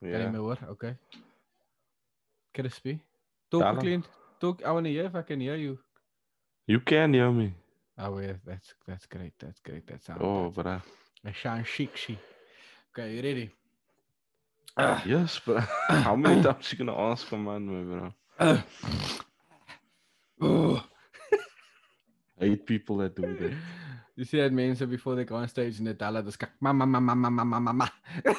Kan jy Yeah. my hoor? Okay. Crispy. Tell 'em. clean. Talk. I want to hear if I can hear you. You can hear me. Oh, yeah, that's that's great. That's great. That sounds. Oh, good. bro. I sound chic, chic. Okay, you ready? Ah. Yes, but how many times you gonna ask for man, my bro? oh. I hate people that do that. You see that mense before they go on stage and they tell us kak mama mama mama mama mama.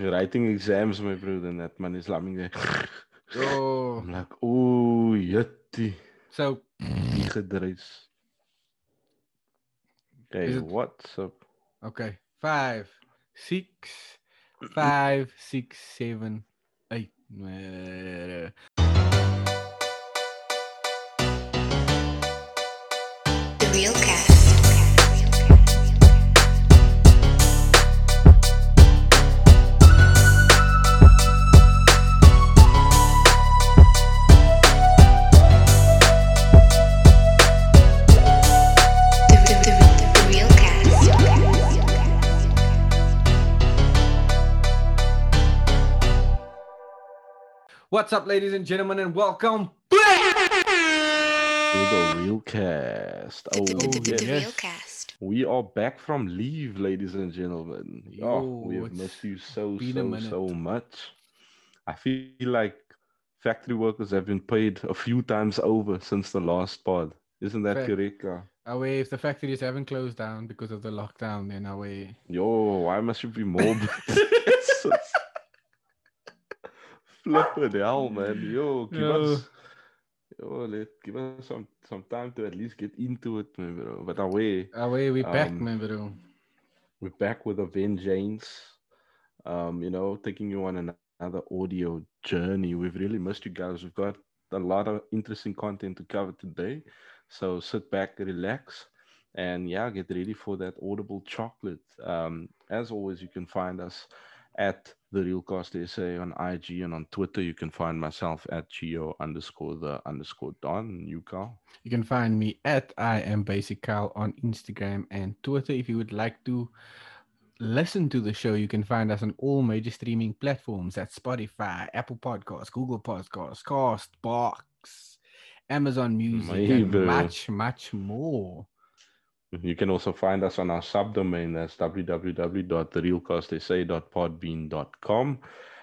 Writing exams, my bro, and that man is lamming there. Oh, I'm like, oh, yeti. so Die gedruis. Okay, it- what's up? okay, five, six, five, six, seven, eight. Uh, What's up, ladies and gentlemen, and welcome. To the real cast. Oh, the, the, the, the yes. Real Cast. We are back from leave, ladies and gentlemen. Oh, we have missed you so, so, so much. I feel like factory workers have been paid a few times over since the last pod. Isn't that Fact. correct? Ka? Away, if the factories haven't closed down because of the lockdown, then away. Yo, why must you be more? Flipping hell, man. Yo, give Yo. us, yo, let give us some some time to at least get into it, man, bro. But away, Away, we back, Um, man, bro. we're back with a vengeance. Um, you know, taking you on an- another audio journey. We've really missed you guys. We've got a lot of interesting content to cover today. So sit back, relax, and yeah, get ready for that audible chocolate. Um, as always, you can find us at the Real Cast SA on IG and on Twitter. You can find myself at gio underscore the underscore don. You Kyle. You can find me at I am Basic Kyle on Instagram and Twitter. If you would like to listen to the show, you can find us on all major streaming platforms at Spotify, Apple Podcasts, Google Podcasts, Castbox, Amazon Music, and much, much more. You can also find us on our subdomain that's www.therealcastsa.podbean.com.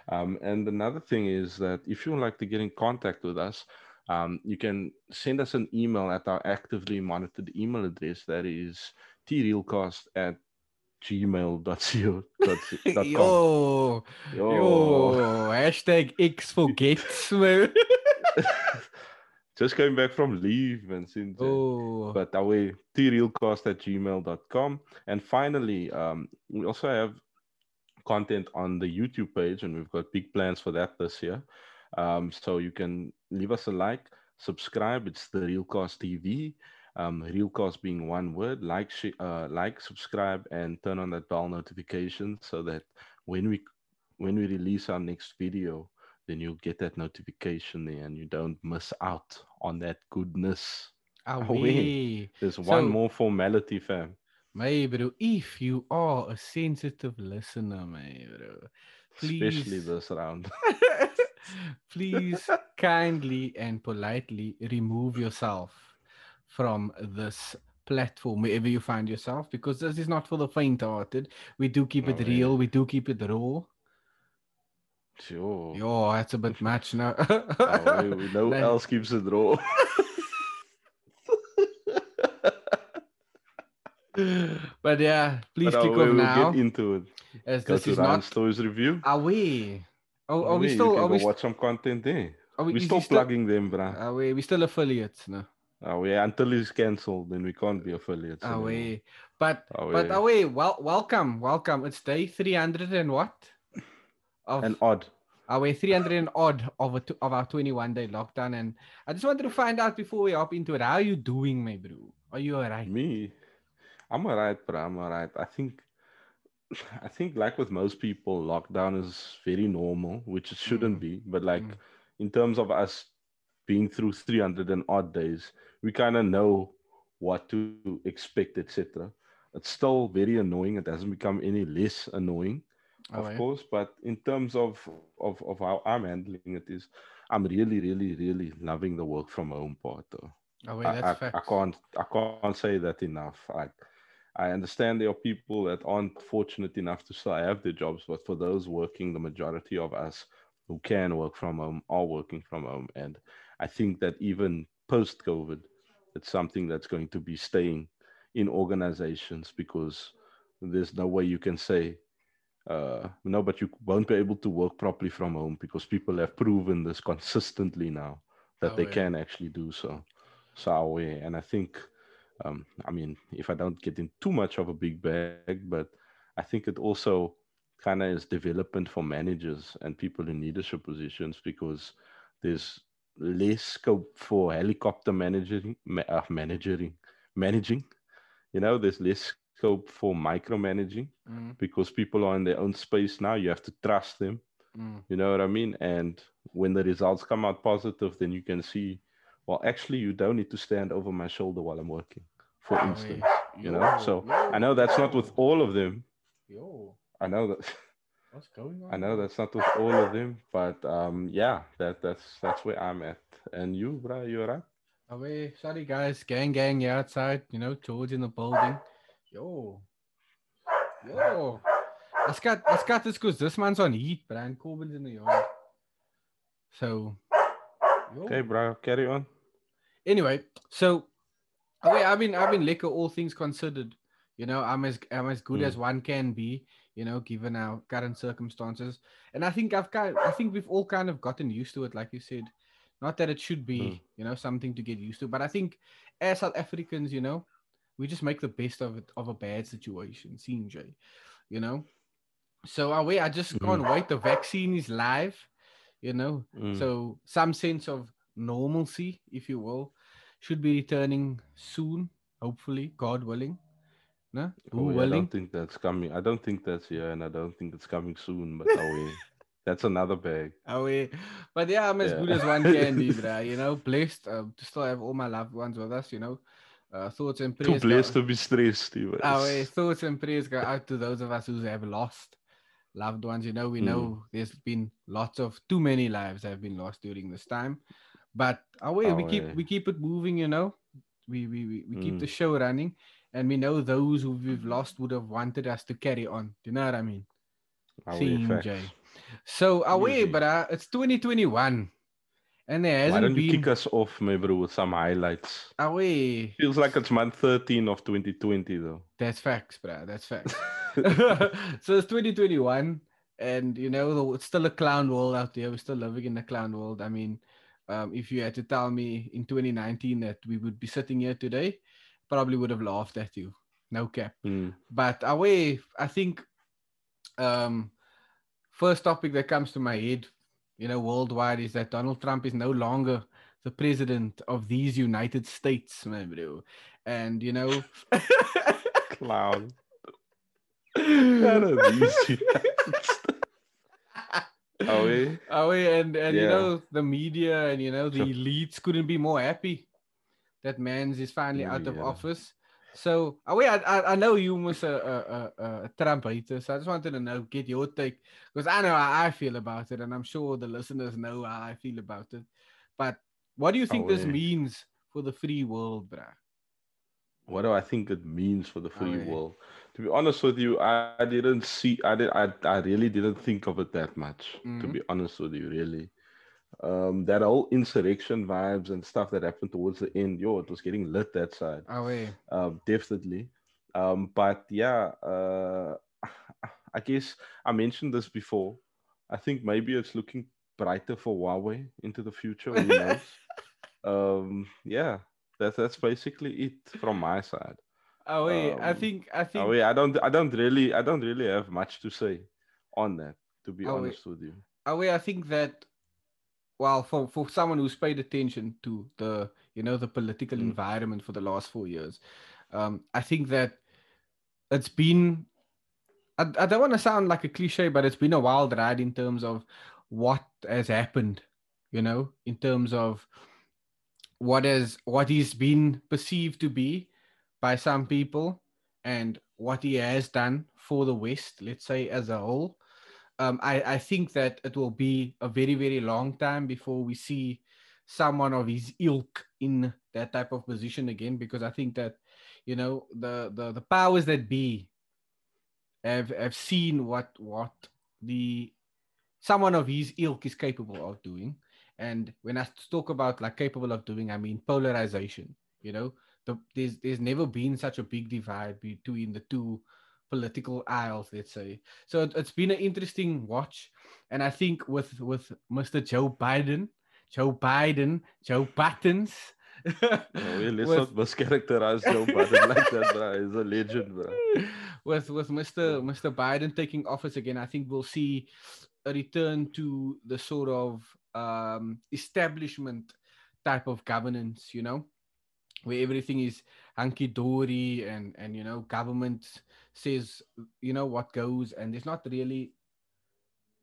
Um, and another thing is that if you would like to get in contact with us, um, you can send us an email at our actively monitored email address that is trealcast at gmail.co.com. Yo, yo, hashtag X forgets, man. Just came back from leave, man. Since, Oh, but our way trealcast at gmail.com and finally um, we also have content on the youtube page and we've got big plans for that this year. Um, so you can leave us a like subscribe. It's the realcast tv um, realcast being one word. Like uh, like subscribe and turn on that bell notification so that when we when we release our next video then you'll get that notification there and you don't miss out on that goodness ah, oh, away. there's So- one more formality, fam. My bro, if you are a sensitive listener, my bro, Especially Please. this round. please kindly and politely remove yourself from this platform wherever you find yourself because this is not for the faint-hearted. We do keep oh, it Oh, real. yeah. We do keep it raw. Sure. Yo, that's a bit much now. Oh, we- we- Like- else keeps it raw. but yeah, please But, uh, click We'll now. get into it. as Go this is not. Stowe's review. Are we? Oh, are we Yeah, still? Are we? st- watch some content there. Are we? We're still plugging them, bruh. Are we? We still affiliates, no? Oh, yeah, until it's cancelled, then we can't be affiliates. anymore. we? But Oh, but yeah. away. Well, welcome, welcome. It's day three hundred and what? Of And odd. hundred and odd of t- of our twenty one day lockdown, and I just wanted to find out before we hop into it, how are you doing, my bro? Are you alright? Me, I'm alright, but I'm alright. I think, I think like with most people, lockdown is very normal, which it shouldn't Mm. be. But like Mm. in terms of us being through 300 and odd days, we kind of know what to expect, etc. It's still very annoying. It hasn't become any less annoying. Oh, of yeah. course. But in terms of, of of how I'm handling it, is I'm really, really, really loving the work from home part. Though. Oh wait, I, that's I, I facts. can't I can't say that enough. Like I understand there are people that aren't fortunate enough to still have their jobs, but for those working, the majority of us who can work from home are working from home. And I think that even post COVID, it's something that's going to be staying in organizations because there's no way you can say uh, no, but you won't be able to work properly from home because people have proven this consistently now that Oh, they yeah. can actually do so. So, and I think, um, I mean, if I don't get in too much of a big bag, but I think it also kind of is development for managers and people in leadership positions because there's less scope for helicopter managing, ma- uh, managing, managing. You know, there's less scope for micromanaging Mm, because people are in their own space now. You have to trust them. mm. You know what I mean? And when the results come out positive, then you can see, well, actually, you don't need to stand over my shoulder while I'm working, for Oh, instance. You know, so I know that's not with all of them. Yo, I know that. what's going on? I know that's not with all of them, but um, yeah, that that's that's where I'm at. And you, bro, you alright? Oh wait, sorry guys, gang gang yeah, outside, you know, George in the building. Yo. Yo. Let's got let's got this because this man's on heat, Brian Corbin's in the yard. So yo. Okay, bro, carry on. anyway, so oh, wait, I've been I've been liquor all things considered. You know, I'm as I'm as good Mm. as one can be, you know, given our current circumstances. And I think I've got I think we've all kind of gotten used to it, like you said. Not that it should be, Mm. you know, something to get used to, but I think as South Africans, you know, we just make the best of it of a bad situation, CJ. You know? So uh, wait, I just can't wait. The vaccine is live, you know. Mm. So some sense of normalcy, if you will, should be returning soon, hopefully, God willing. No? Oh, yeah, I don't think that's coming. I don't think that's here, and I don't think it's coming soon. But oh, yeah. that's another bag. Oh, yeah. But yeah, I'm as Yeah. good as one can be, bruh, you know, blessed uh, to still have all my loved ones with us, you know. Uh, thoughts and Too prayers. go- blessed to be stressed, Steven. Our thoughts and prayers go out to those of us who have lost loved ones. You know, we Mm. know there's been lots of too many lives have been lost during this time, but our way we keep Aye. we keep it moving. You know, we we we, we keep the Mm. show running, and we know those who we've lost would have wanted us to carry on. Do you know what I mean? Oh, Team yeah, J. facts. So away, Easy. but uh, it's 2021, and there Why don't you been kick us off, my bro, with some highlights? away. Feels like it's month 13 of 2020, though. That's facts, bruh. That's facts. so it's 2021 and you know it's still a clown world out there we're still living in a clown world i mean um, if you had to tell me in 2019 that we would be sitting here today probably would have laughed at you no cap Mm. but away i think um first topic that comes to my head you know worldwide is that donald trump is no longer the president of these united states and you know Clown. That is easy. oh, yeah? Oh, yeah, and and you know the media and you know the elites couldn't be more happy that Mans is finally out of Yeah. office. So, oh, yeah, I, I- I know you was a, a, a, a Trump hater, so I just wanted to know, get your take, because I know how I feel about it, and I'm sure the listeners know how I feel about it. But what do you think Oh, this yeah. means for the free world, bruh? What do I think it means for the free oh, yeah. world? To be honest with you, I, I didn't see. I did. I, I really didn't think of it that much. To Mhm. be honest with you, really, um, that whole insurrection vibes and stuff that happened towards the end, yo, it was getting lit that side. Oh, yeah. um, definitely. Um, but yeah, uh, I guess I mentioned this before. I think maybe it's looking brighter for Huawei into the future. Who knows? um, yeah, that's that's basically it from my side. Oh, yeah. I Um, think, I think, Oh, wait, I don't, I don't really, I don't really have much to say on that. To be Oh, honest with you. Oh, wait, I think that, well, for, for someone who's paid attention to the, you know, the political Mm. environment for the last four years, um, I think that it's been, I, I don't want to sound like a cliche, but it's been a wild ride in terms of what has happened, you know, in terms of what has, what he's been perceived to be by some people and what he has done for the West, let's say as a whole. Um, I, I think that it will be a very, very long time before we see someone of his ilk in that type of position again, because I think that, you know, the, the, the powers that be have, have seen what, what the someone of his ilk is capable of doing. And when I talk about like capable of doing, I mean polarization. You know, the, there's there's never been such a big divide between the two political aisles, let's say. So it, has been an interesting watch, and I think with with Mr. Joe Biden, Joe Biden, Joe Buttons. Oh, yeah, let's with, not mischaracterize Joe Biden like that, bro. He's a legend, bro. With with Mr. Mr. Biden taking office again, I think we'll see a return to the sort of um, establishment type of governance, you know, where everything is hunky dory and and you know government says you know what goes and there's not really.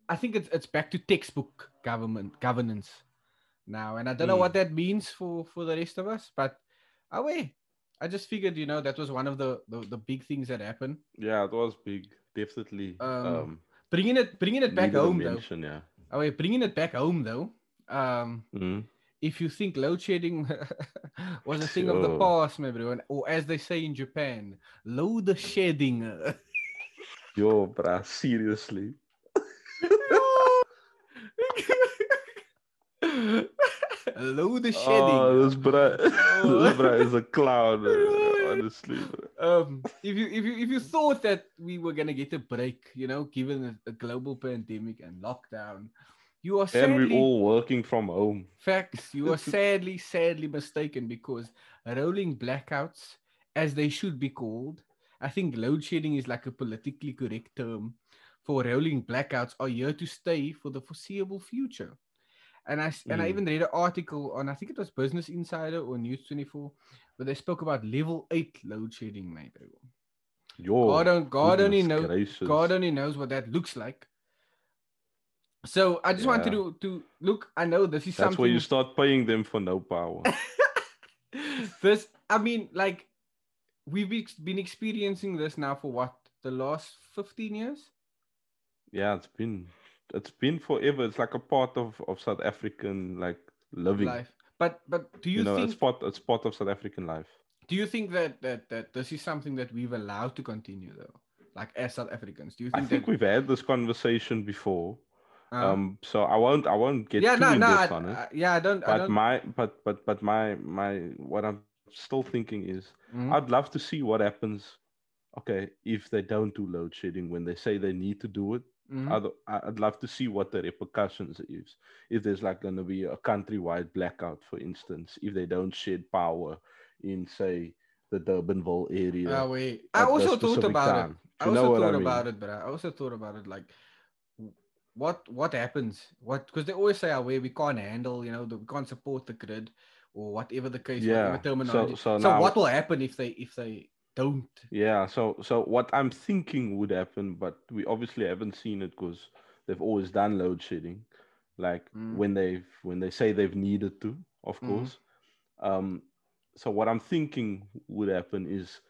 I think it's it's back to textbook government governance now, and I don't mm. know what that means for for the rest of us, but away. I just figured, you know, that was one of the, the, the big things that happened. Yeah, it was big, definitely. Um, um bringing it bringing it back home though. Yeah. Oh, wait, bringing it back home though. Um, mm. If you think load shedding was a thing of the past, bro, or as they say in Japan, load shedding. Yo, bruh, seriously. load shedding. Oh, this bruh, this bruh is a clown. honestly. Um, if you if you if you thought that we were gonna get a break, you know, given a, a global pandemic and lockdown, you are sadly, and we're all working from home. Facts. You are sadly, sadly mistaken because rolling blackouts, as they should be called, I think load shedding is like a politically correct term for rolling blackouts are here to stay for the foreseeable future. And I and I hmm. even read an article on I think it was Business Insider or News 24 where they spoke about level eight load shedding, mate. Yo, God, God only knows God only knows what that looks like. So I just yeah. wanted to to look. I know this is That's something. where you start paying them for no power. this, I mean, like we've been experiencing this now for what the last fifteen years. Yeah, it's been it's been forever. It's like a part of of South African like living life. But but do you, you know, think it's part it's part of South African life? Do you think that that that this is something that we've allowed to continue though? Like as South Africans, do you think? I think that... we've had this conversation before. Uh, um, so I won't I won't get yeah, too no, in no, I, on it. I, yeah, I don't. But I don't... my but but but my my what I'm still thinking is mm-hmm. I'd love to see what happens. Okay, if they don't do load shedding when they say they need to do it, Mm-hmm. I'd, I'd love to see what the repercussions is. If there's like going to be a countrywide blackout, for instance, if they don't shed power in, say, the Durbanville area. Oh, wait. I also thought about time. it. I also thought I mean? about it, but I also thought about it like, what what happens? What because they always say, "Oh, we can't handle, you know, the, we can't support the grid." Or whatever the case, yeah. terminology. So, so, so now, what will happen if they if they don't. Yeah, so so what I'm thinking would happen, but we obviously haven't seen it because they've always done load shedding, like mm. when they've when they say they've needed to, of mm. course. Um, so what I'm thinking would happen is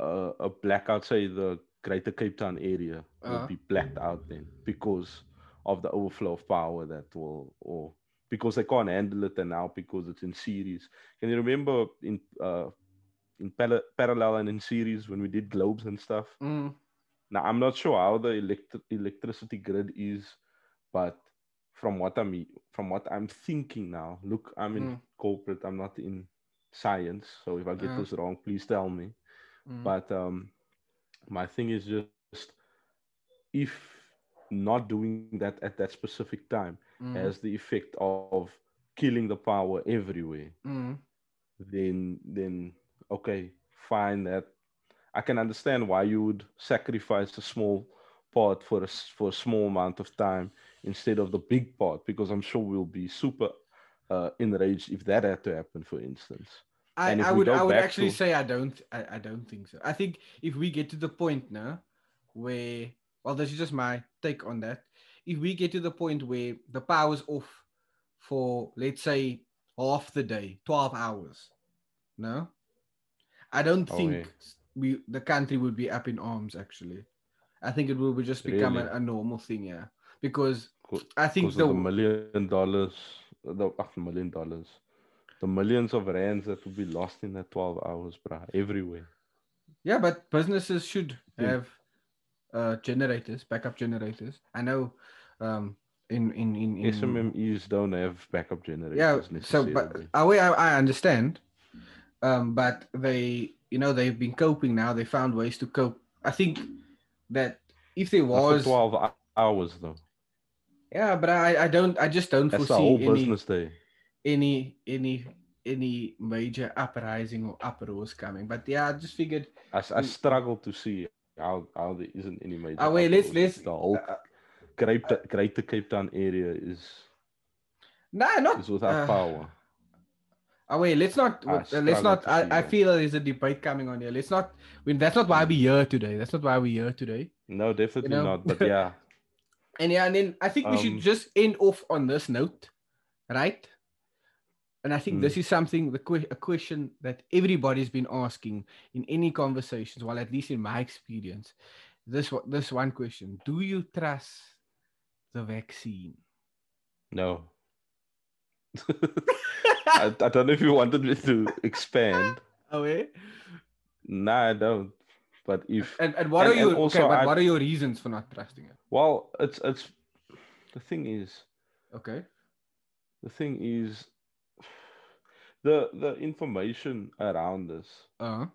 uh, a blackout, say the Greater Cape Town area uh-huh. will be blacked out then because of the overflow of power that will or because they can't handle it and now because it's in series. Can you remember in uh, in pal- parallel and in series when we did globes and stuff. Mm. Now I'm not sure how the elect- electricity grid is, but from what I'm from what I'm thinking now, look, I'm in mm. corporate. I'm not in science, so if I get uh. this wrong, please tell me. Mm. But um, my thing is just if not doing that at that specific time mm. has the effect of killing the power everywhere, mm. then then okay, fine. That I can understand why you would sacrifice a small part for a, for a small amount of time instead of the big part, because I'm sure we'll be super uh, enraged if that had to happen, for instance. I, I would I would actually to... say I don't I, I don't think so. I think if we get to the point now where well this is just my take on that. If we get to the point where the power's off for let's say half the day, 12 hours, no? I don't oh, think we the country would be up in arms actually. I think it will just become Really? a, a normal thing, yeah. Because I think the, the million dollars, the million dollars, the millions of rands that will be lost in that 12 hours, bruh, everywhere. yeah, but businesses should Yeah. have uh generators, backup generators. I know um in in in, in SMMEs don't have backup generators. yeah so but. I, I I understand um but they you know they've been coping now they found ways to cope i think that if there was 12 hours, though. yeah but i i don't i just don't That's the whole foresee any business day. Any any any major uprising or uproars coming but yeah i just figured I, Mm. struggle to see how, how there isn't any major. Oh wait, let's- let's- The whole uh, Greater, Greater Cape Town area is no nah not is without uh, power. Oh wait, let's not. I uh, let's not. I, I feel there's a debate coming on here. Let's not. I mean, that's not why we're here today. That's not why we're here today. No, definitely know? not. But yeah, And yeah, and then I think we should Um, just end off on this note, right? And I think Hmm. this is something the que- a question that everybody's been asking in any conversations. Well, at least in my experience, this one- this one question: Do you trust the vaccine? no. I, I don't know if you wanted me to expand. Oh, eh? Nah, I don't. But if And and what And- are your okay? But I- what are your reasons for not trusting it? well, it's it's the thing is Okay. the thing is the the information around this Uh.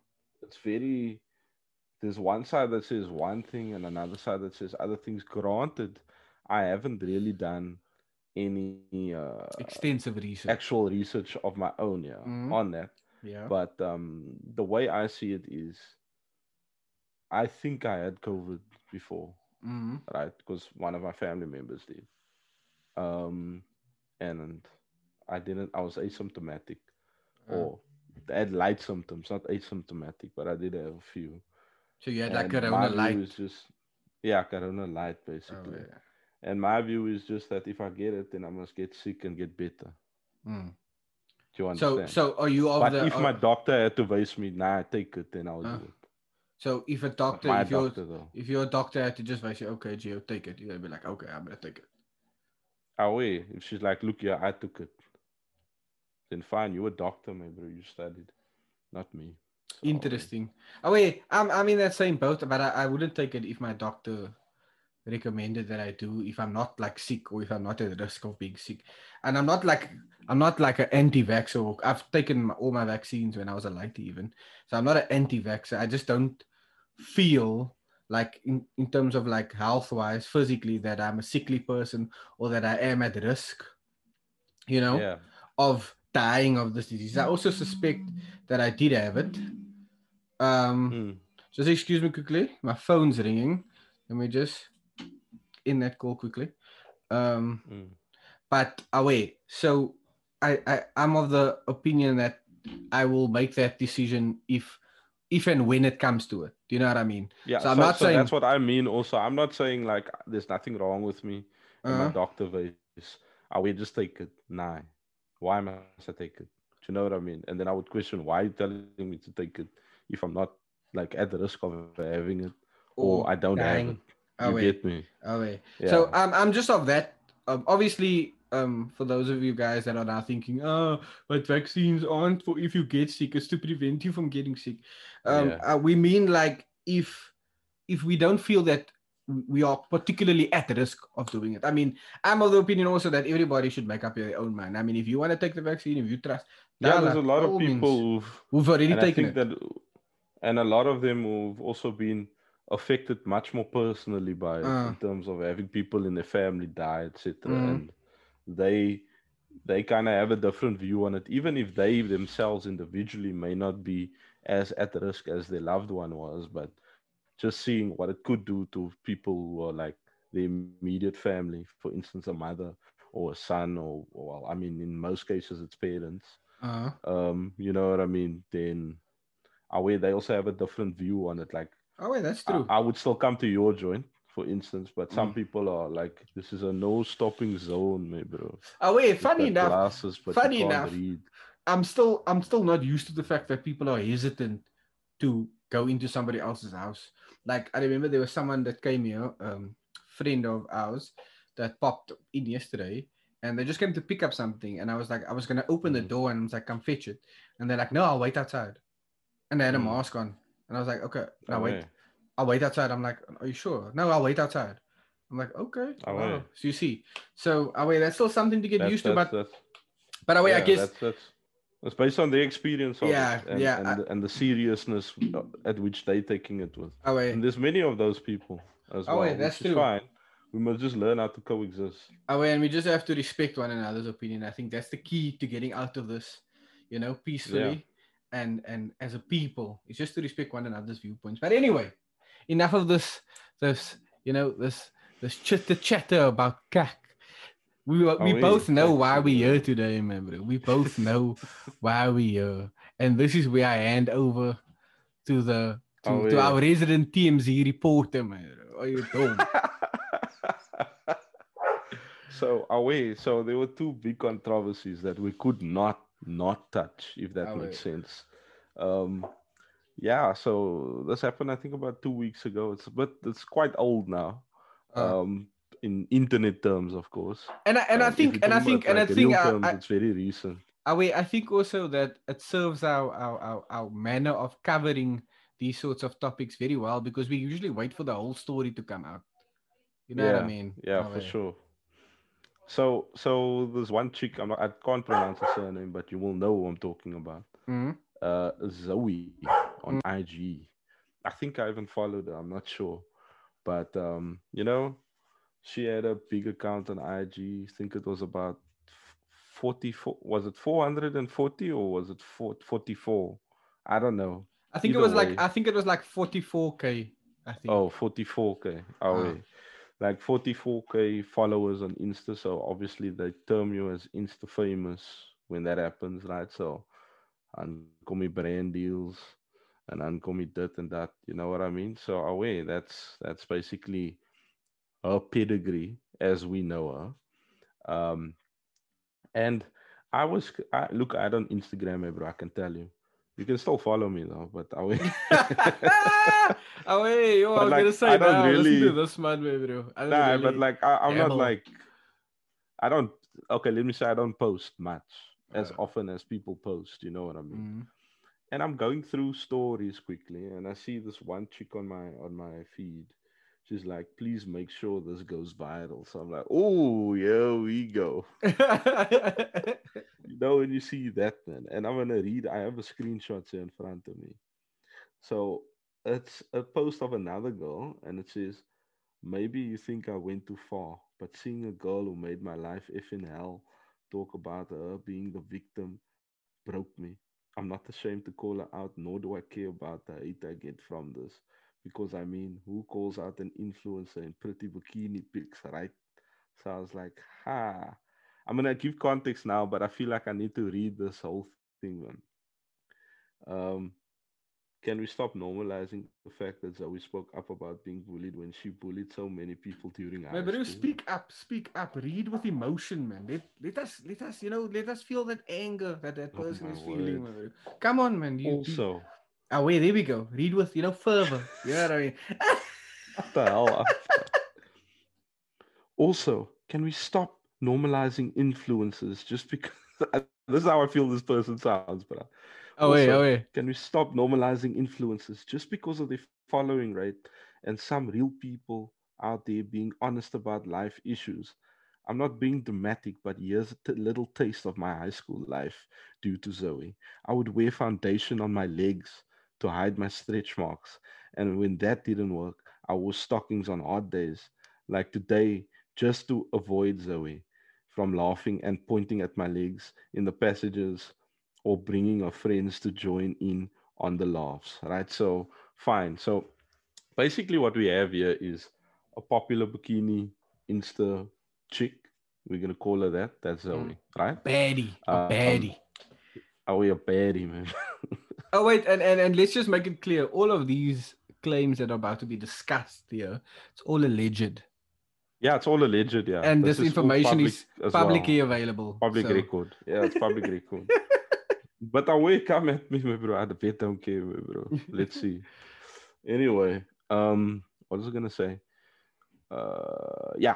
it's very there's one side that says one thing and another side that says other things granted i haven't really done any uh, Extensive research. actual research of my own yeah Mhm. on that yeah. but um the way i see it is i think i had covid before hmm right? Because one of my family members did. Um, and I didn't. I was asymptomatic, or I had light symptoms, not asymptomatic, but I did have a few. so you had like And Corona my view light. is just yeah, corona light Oh, basically. yeah. And my view is just that if I get it, then I must get sick and get better. Mm. Do you understand? so so are you of but the? if uh, my doctor had to advise me, nah, take it, then I'll Uh, do it. so if a doctor, if your if your doctor had to just say, okay, Gio, take it, you're gonna be like, okay, I'm gonna take it. Away. If she's like, look, yeah, I took it. Then fine, you're a doctor, my bro. You studied, not me. So, Interesting. Oh wait, I'm I'm in that same boat, but I, I wouldn't take it if my doctor recommended that I do if I'm not like sick or if I'm not at risk of being sick. And I'm not like I'm not like an anti-vaxxer. I've taken my, all my vaccines when I was a light even, so I'm not an anti-vaxxer. I just don't feel like in, in terms of like health wise, physically, that I'm a sickly person or that I am at risk. You know Yeah. of dying of this disease. I also suspect that I did have it. Um, Mm. just excuse me quickly. My phone's ringing. Let me just in that call quickly. Um, Mm. but away. So I, I I'm of the opinion that I will make that decision if if and when it comes to it. Do you know what I mean? Yeah. So So, I'm not so saying- that's what I mean. Also, I'm not saying like there's nothing wrong with me and my doctor advice. I would just take it. Nah. Why must I take it? Do you know what I mean? And then I would question why you telling me to take it if I'm not like at the risk of having it or, I don't dying. have it. You away. get me? away. Yeah. So I'm I'm just of that. Um, obviously, um, for those of you guys that are now thinking, oh, but vaccines aren't for if you get sick, it's to prevent you from getting sick. Um, Yeah. uh, we mean like if if we don't feel that we are particularly at risk of doing it. I mean, I'm of the opinion also that everybody should make up their own mind. I mean, if you want to take the vaccine, if you trust, yeah, there's a lot of people who've who've already taken it. that and a lot of them who've also been affected much more personally by it Uh. in terms of having people in their family die, etc. Mhm. And they they kind of have a different view on it, even if they themselves individually may not be as at risk as their loved one was, but just seeing what it could do to people who are like the immediate family, for instance, a mother or a son, or well, I mean, in most cases, it's parents Uh, um, you know what I mean, then away they also have a different view on it. Like oh, wait, that's true. I would still come to your joint, for instance, but some Mm. people are like, this is a no stopping zone, my bro. oh, wait, funny enough, glasses, funny enough, read. I'm still I'm still not used to the fact that people are hesitant to go into somebody else's house like I remember there was someone that came here, um, friend of ours, that popped in yesterday, and they just came to pick up something, and I was like, I was gonna open the Mhm. door and I was like, come fetch it, and they're like, no, I'll wait outside, and they had a Mm. mask on, and I was like, okay, no Oh, wait. I'll wait outside. I'm like, are you sure? No, I'll wait outside. I'm like, okay. Wow. yeah. So you see, so oh, wait, that's still something to get That's- used to, but that's- but oh, wait, I guess that's, that's it's based on the experience of Yeah, it and, yeah, and, and the seriousness at which they're taking it with. oh wait, And there's many of those people as Oh, well. yeah, that's true. fine. We must just learn how to coexist. oh wait, and we just have to respect one another's opinion. I think that's the key to getting out of this, you know, peacefully and and as a people. It's just to respect one another's viewpoints. But anyway, enough of this this you know this this chitter chatter about CAC. We we Oh, both know why we're here today, man. We both know why we're here, and this is where I hand over to the to, Oh, to our resident TMZ reporter, man. Are you dumb? so away. So there were two big controversies that we could not not touch, if that Away. makes sense. Um, yeah. So this happened, I think, about two weeks ago. It's but it's quite old now. Uh. Um, in internet terms, of course. and I, and I Um, if think and I think and I think terms, I, it's very recent. I, wait, I think also that it serves our, our our our manner of covering these sorts of topics very well because we usually wait for the whole story to come out. You know what I mean? Yeah, Oh, for wait. sure. So, so there's one chick. I'm not, I can't pronounce her surname, but you will know who I'm talking about. Mhm. Uh, Zoe on Mm. IG. I think I even followed her. I'm not sure, but um, you know, she had a big account on IG. I think it was about 44. Was it 440 or was it 4- 44? I don't know. I think it Either was like. I think it was like 44k. I think. Oh, 44k. Oh, Ah. wait. Like 44k followers on Insta. So obviously they term you as Insta famous when that happens, right? So kom je brand deals and je dit and that. You know what I mean? So away, that's that's basically her pedigree as we know her. Um and I was I look I don't Instagram bro, I can tell you. You can still follow me though, but away. oh wait, yo, I was like, gonna say I don't now, listen to really- this man, bro. I don't Nah, but like I, I'm dabble. not like I don't okay, let me say I don't post much as Uh. often as people post, you know what I mean? Mhm. And I'm going through stories quickly and I see this one chick on my on my feed. She's like, please make sure this goes viral. So I'm like, oh, here we go. You know, when you see that, man, and I'm gonna read. I have a screenshot here in front of me. So it's a post of another girl, and it says, "Maybe you think I went too far, but seeing a girl who made my life if in hell talk about her being the victim broke me. I'm not ashamed to call her out, nor do I care about the hate I get from this. Because I mean, who calls out an influencer in pretty bikini pics, right? So I was like, ha. I'm gonna give context now, but I feel like I need to read this whole thing, man. Um, can we stop normalizing the fact that Zoe spoke up about being bullied when she bullied so many people during high bro, speak up, speak up. Read with emotion, man. Let, let us, let us, you know, let us feel that anger that that Oh person my is feeling. man. Come on, man. You- Also, oh wait, there we go. Read with, you know, fervor. You know what I mean? what the hell? also, can we stop normalizing influences just because? this is how I feel this person sounds, but oh wait, oh wait. Can we stop normalizing influences just because of the following rate and some real people out there being honest about life issues? I'm not being dramatic, but here's a t- little taste of my high school life due to Zoe. I would wear foundation on my legs to hide my stretch marks. And when that didn't work, I wore stockings on odd days, like today, just to avoid Zoe from laughing and pointing at my legs in the passages or bringing our friends to join in on the laughs, right? So, fine. So, basically, what we have here is a popular bikini Insta chick. We're gonna call her that. That's Zoe, right? Baddie, a Um, baddie. Oh, we a baddie, man. Oh wait, and, and and let's just make it clear: all of these claims that are about to be discussed here, it's all alleged, yeah, it's all alleged. Yeah, and this, is all information public is as well. publicly available. public so- record. Yeah, it's public record. But I will come at me, my bro. I bet don't care, my bro. Let's see. Anyway, um, what was I gonna say? Uh, yeah.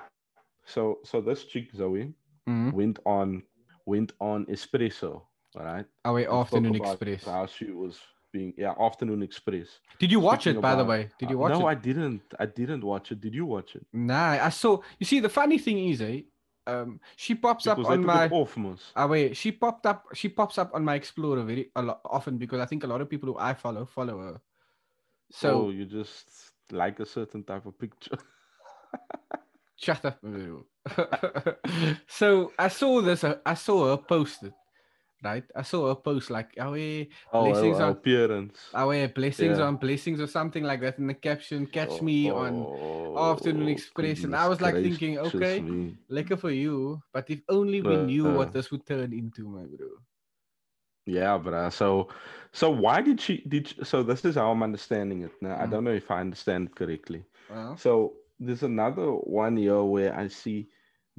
So so this chick Zoe Mhm. went on went on espresso, all right? Oh wait, and Afternoon Express. How she was being yeah, afternoon express. Did you watch speaking it, by the way? Did you Uh, watch no, it? No, I didn't. I didn't watch it. Did you watch it? Nah, I saw. You see, the funny thing is, eh, um, she pops up Because they on my. off. Ah, wait, she popped up. She pops up on my Explorer very a lot often because I think a lot of people who I follow follow her. So oh, you just like a certain type of picture. shut up, so I saw this. uh, I saw her posted, right? I saw a post like, "Oh, eh, oh, Blessings her on- appearance. eh, blessings Yeah. on blessings or something like that." In the caption, catch Oh, me on Afternoon oh, Express, and I was like thinking, okay. me. Lekker for you, but if only we knew Uh, what this would turn into, my bro. Yeah, bruh. So, so why did she? Did she- so? This is how I'm understanding it. Now, I Mm. don't know if I understand correctly. Well, So there's another one here where I see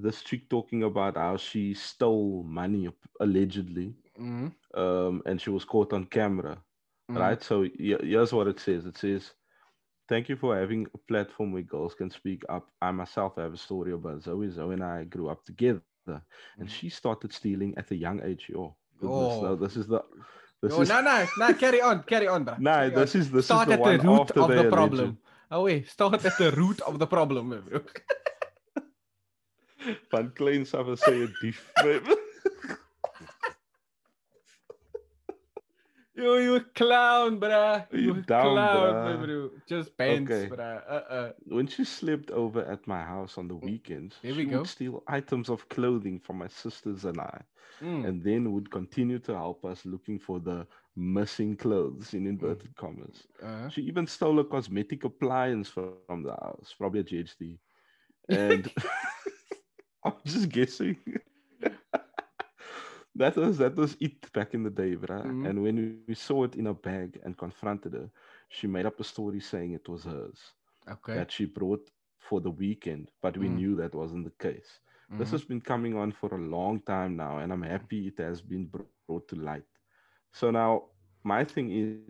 this chick talking about how she stole money allegedly, mm, um, and she was caught on camera. mm, Right. So here's what it says. It says, "Thank you for having a platform where girls can speak up. I myself have a story about Zoe. Zoe and I grew up together, and Mm. she started stealing at a young age. Yo, goodness, Oh. no, this is the." This Oh, is, no, no, no, carry on, carry on, bro. no, carry on. this is this Start is at the one the root of the alleged- problem. Oh, wait, start at the root of the problem. Van kleins af as sy 'n dief. Yo, you a clown, bruh. You You a dumb, clown, bruh. Just pants, Okay. bruh. Uh-uh. when she slept over at my house on the weekends, There she we would steal items of clothing from my sisters and I, Mm. and then would continue to help us looking for the missing clothes in inverted commas. Uh, She even stole a cosmetic appliance from the house, probably a GHD. And I'm just guessing. that was that was it back in the day, bruh. Mhm. And when we, we saw it in a bag and confronted her, she made up a story saying it was hers okay. that she brought for the weekend, but we Mm. knew that wasn't the case. This Mhm. has been coming on for a long time now, and I'm happy it has been brought to light. So now my thing is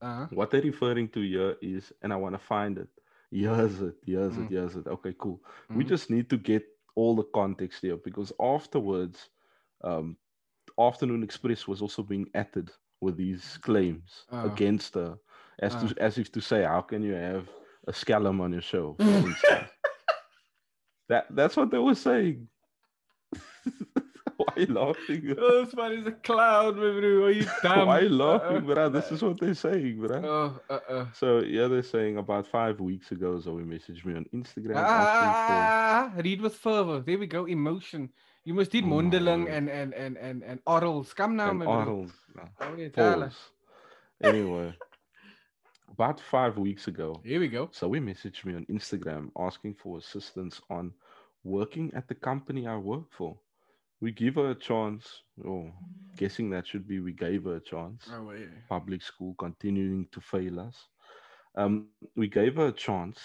Uh, what they're referring to here is, and I want to find it. Here's it, here's Mm. it, here's it. Okay, cool. We mhm. just need to get all the context here because afterwards, um, Afternoon Express was also being added with these claims Ah. against her, as Ah. to as if to say, how can you have a scallum on your show? That that's what they were saying. Why are you laughing? Oh, this man is a clown, bro. Are you dumb? Why are you laughing, bruh? This is what they're saying, bruh. Oh, uh-uh. So yeah, they're saying about five weeks ago, Zoe messaged me on Instagram ah, asking for ah, ah, ah, read with fervor. There we go. Emotion. You must did Oh my Mondeling and and and and and orals. Come now, my bro. oral no, yeah, tell us. Anyway, about five weeks ago, Here we go. Zoe messaged me on Instagram asking for assistance on working at the company I work for. We give her a chance. Oh, guessing that should be we gave her a chance. Oh, yeah. public school continuing to fail us. Um, we gave her a chance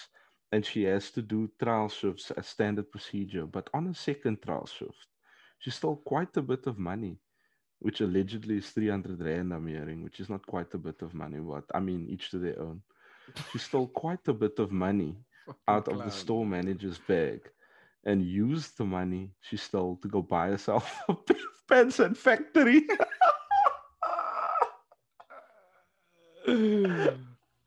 and she has to do trial shifts as standard procedure. But on a second trial shift, she stole quite a bit of money, which allegedly is 300 Rand, I'm hearing, which is not quite a bit of money, but I mean, each to their own. She stole quite a bit of money out of the store manager's bag and used the money she stole to go buy herself a pants and Factorie.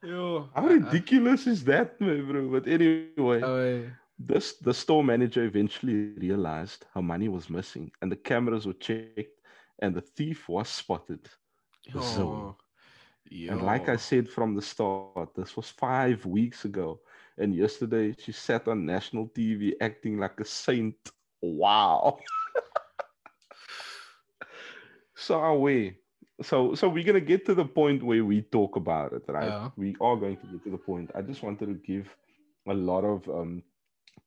Yo. How ridiculous is that, my bro? But anyway, Oh, this the store manager eventually realized her money was missing, and the cameras were checked, and the thief was spotted. Zoe. Yo. And like I said from the start, this was five weeks ago, and yesterday she sat on national TV acting like a saint. Wow. so are we. So so we're gonna get to the point where we talk about it, right? Yeah. We are going to get to the point. I just wanted to give a lot of um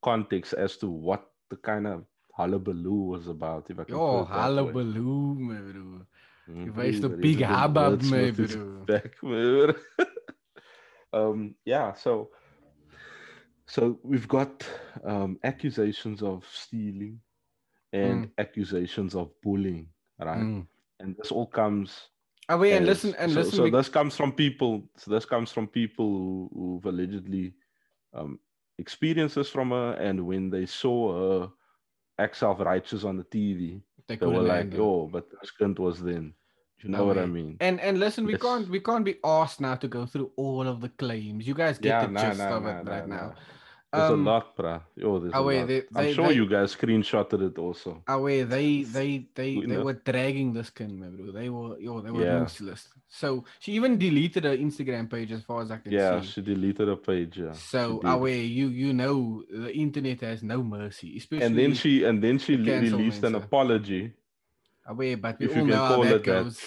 context as to what the kind of hullabaloo was about. If I can Yo, put it that way. hullabaloo, my bro. Mm, wijst bro, op there is big hubbub, my bro. back, man. um, yeah, so so we've got um, accusations of stealing and accusations of bullying, right? Mm. And this all comes Away and as- listen and so, listen. So we- this comes from people. So this comes from people who, who've allegedly um, experiences from her, and when they saw her act self-righteous on the TV, they they were like, "Oh, but this cunt was then." You know what I mean? And and listen, we Yes. can't we can't be asked now to go through all of the claims. You guys get Yeah, the nah, gist nah, of nah, it right now. There's Um, a lot, bruh. Yo, there's ah, a lot. they- I'm they- sure they- you guys screenshotted it also. Ah, away they they they You they know. were dragging this kid, man, bro. They were yo, they were Yeah. ruthless. So she even deleted her Instagram page as far as I can Yeah, see. Yeah, she deleted a page. Yeah. So away, ah, you you know the internet has no mercy, especially and then she and then she le- released an apology, away, but we if all you can know how call that it that. goes.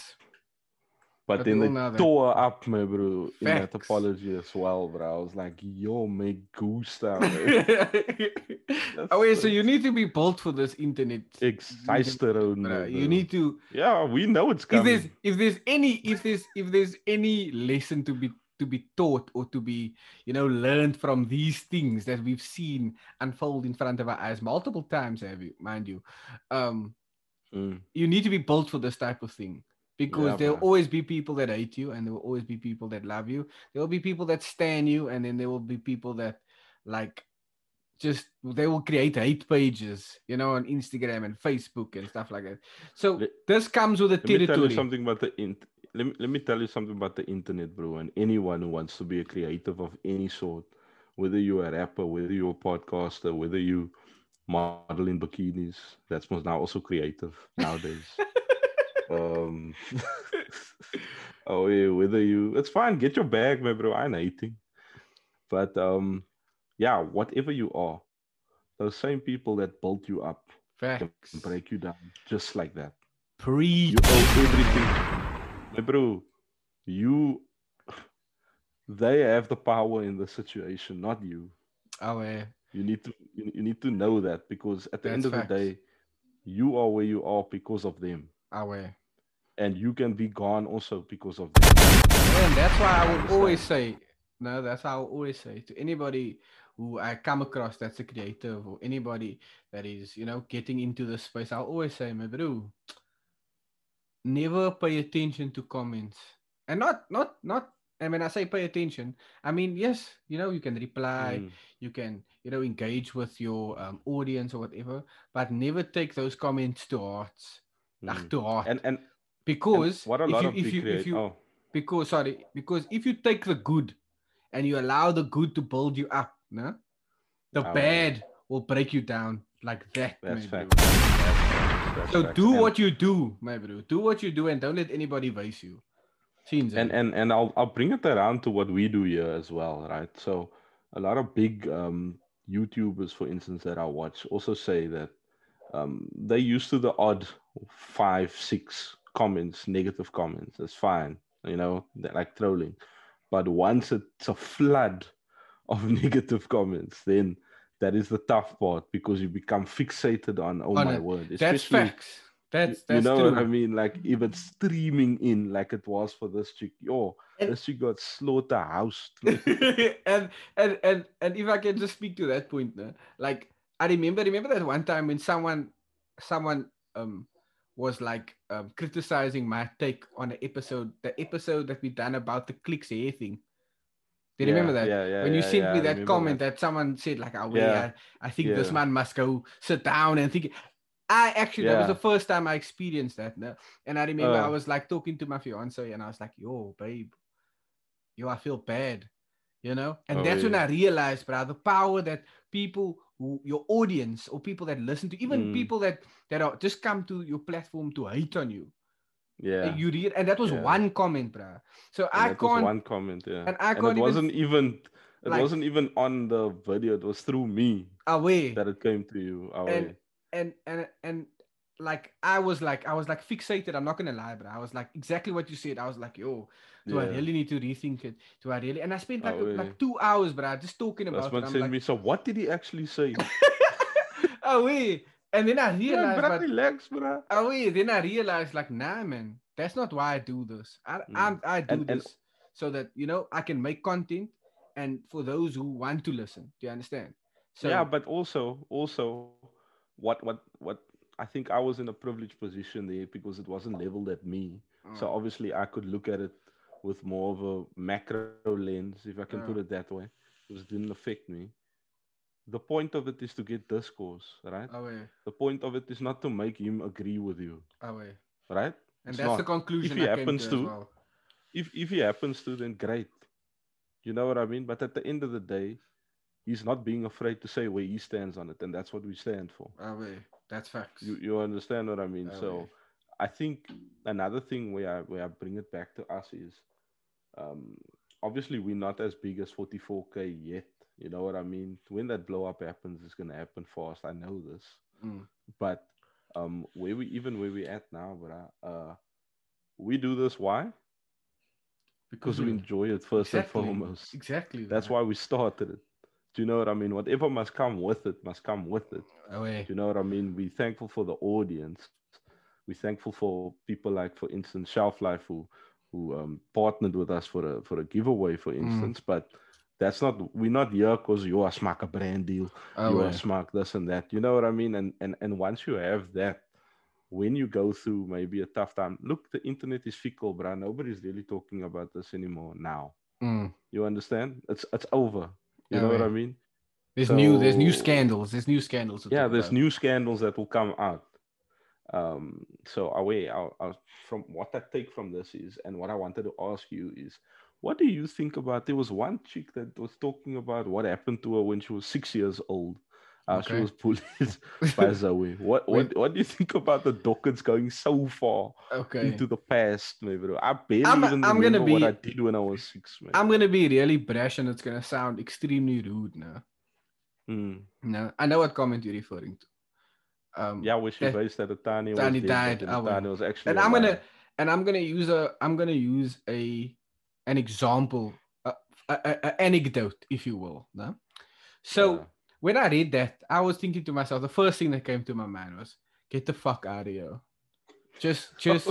but But then they know that. tore up, my bro, in that Facts. apology as well, bro. I was like, yo, me gusta, man. away, so so- you need to be built for this internet. Excisterone, Bruh, You need to Yeah, we know it's if there's coming. if there's any if there's if there's any lesson to be to be taught or to be you know learned from these things that we've seen unfold in front of our eyes multiple times have you mind you um Mm, you need to be built for this type of thing because Yeah, there'll bruh. always be people that hate you and there will always be people that love you there will be people that stand you and then there will be people that like just they will create hate pages you know on instagram and facebook and stuff like that so Let- this comes with the Let me tell you territory something about the int- let me, let me tell you something about the internet, bro. And anyone who wants to be a creative of any sort, whether you're a rapper, whether you're a podcaster, whether you model in bikinis, that's now also creative nowadays. um, oh yeah, whether you, it's fine. Get your bag, my bro. I'm hating, but um, yeah, whatever you are, those same people that built you up can break you down just like that. Pre. You owe everything, My bro, you they have the power in the situation, not you. Oh, yeah. You need to you, need to know that because at the end of facts. the day, you are where you are because of them. Yeah. And you can be gone also because of them. And that's why I would always say, no, that's how I always say to anybody who I come across that's a creative or anybody that is, you know, getting into the space, I'll always say, my bro, never pay attention to comments. And not, not, not, and when I say pay attention, I mean, yes, you know, you can reply, Mm, you can, you know, engage with your um, audience or whatever, but never take those comments to heart. mm. Ach, to heart. And and, and because what a if lot you, of if you, create- if you, oh because sorry because if you take the good and you allow the good to build you up no? the Oh, bad will break you down like that that's fact. That's that's so do And- what you do my bro do what you do and don't let anybody vice you Scenes, and and and I'll I'll bring it around to what we do here as well, right? So a lot of big um, YouTubers, for instance, that I watch also say that um, they used to the odd five, six comments, negative comments. That's fine, you know, they're like trolling. But once it's a flood of negative comments, then that is the tough part because you become fixated on oh my word, that's facts that's you know true what I mean? Like even streaming in like it was for this chick, yo, And- this chick got slaughterhoused. and and and and if I can just speak to that point, no? like I remember remember that one time when someone someone um was like um criticizing my take on the episode, the episode that we done about the clicks hair thing. Do you remember that? Yeah, yeah. when you yeah, sent yeah, me that comment that. someone said like, "Oh, Yeah. I, I think this man must go sit down and think." I actually that was the first time I experienced that, no? and I remember I Uh. was like talking to my fiance, and I was like, "Yo, babe, yo, I feel bad," you know, and Oh, that's when. I realized, bro, the power that people, who, your audience, or people that listen to, even Mm. people that that are just come to your platform to hate on you, Yeah. you read, and that was Yeah. one comment, bro. So And I that can't. one comment, yeah. and I it can't even- wasn't even it like- wasn't even on the video, it was through me away that it came to you. Oh, and and and and like I was like I was like fixated. I'm not gonna lie, but I was like exactly what you said. I was like, yo, do I really need to rethink it? Do I really? And I spent like Oh, yeah. like two hours, bro, just talking That's about it. what I'm sent like, me. So what did he actually say? oh wait. And then I yeah, realized, bro, but relax, bro. oh wait, then I realized like, nah, man, that's not why I do this. I Mm. I'm, I do And- and- this so that you know I can make content, and for those who want to listen, do you understand? So yeah, but also also what what what I think I was in a privileged position there because it wasn't leveled at me. So Mm. obviously I could look at it with more of a macro lens, if I can put it that way, because it didn't affect me. The point of it is to get discourse, right? Away, The point of it is not to make him agree with you, away. right? And It's that's the not. conclusion he I happens to, to- well. If if he happens to, then great. You know what I mean? But at the end of the day, he's not being afraid to say where he stands on it, and that's what we stand for. Away. That's facts. You you understand what I mean? Oh, so. I think another thing where I where I bring it back to us is um obviously we're not as big as 44k yet. You know what I mean? When that blow up happens, it's gonna happen fast. I know this. Mm. But um where we even where we at now, but uh we do this why? Because we enjoy it first exactly, and foremost. Exactly. That's bro. why we started it. Do you know what I mean? Whatever must come with it must come with it. Away. Do you know what I mean? We're thankful for the audience. We're thankful for people like, for instance, Shelf Life who who um, partnered with us for a for a giveaway, for instance. But that's not we're not here because you are smack a brand deal, you Away. are smack this and that. You know what I mean? And and and once you have that, when you go through maybe a tough time, look, the internet is fickle, bruh. Nobody's really talking about this anymore now. Mm. You understand? It's it's over. You Yeah, know what I mean? There's new. There's new scandals. There's new scandals. yeah there's about. new scandals that will come out um so away I, I, from what i take from this is and what i wanted to ask you is what do you think about there was one chick that was talking about what happened to her when she was six years old uh, she was bullied by Zoe. What, what what do you think about the Dawkins going so far Okay. into the past, bro? I barely I'm- even I'm gonna remember what be- I did when I was six, man. I'm gonna be really brash, and it's gonna sound extremely rude now. Mm. No, I know what comment you're referring to. Um, Yeah, where she that- based that was Tanya dead, died, but then well. Tanya was actually and I'm gonna and I'm gonna use a I'm gonna use a an example, a, a, a- a anecdote, if you will. No, so Yeah. When I read that, I was thinking to myself, the first thing that came to my mind was, "Get the fuck out of here." Just, just,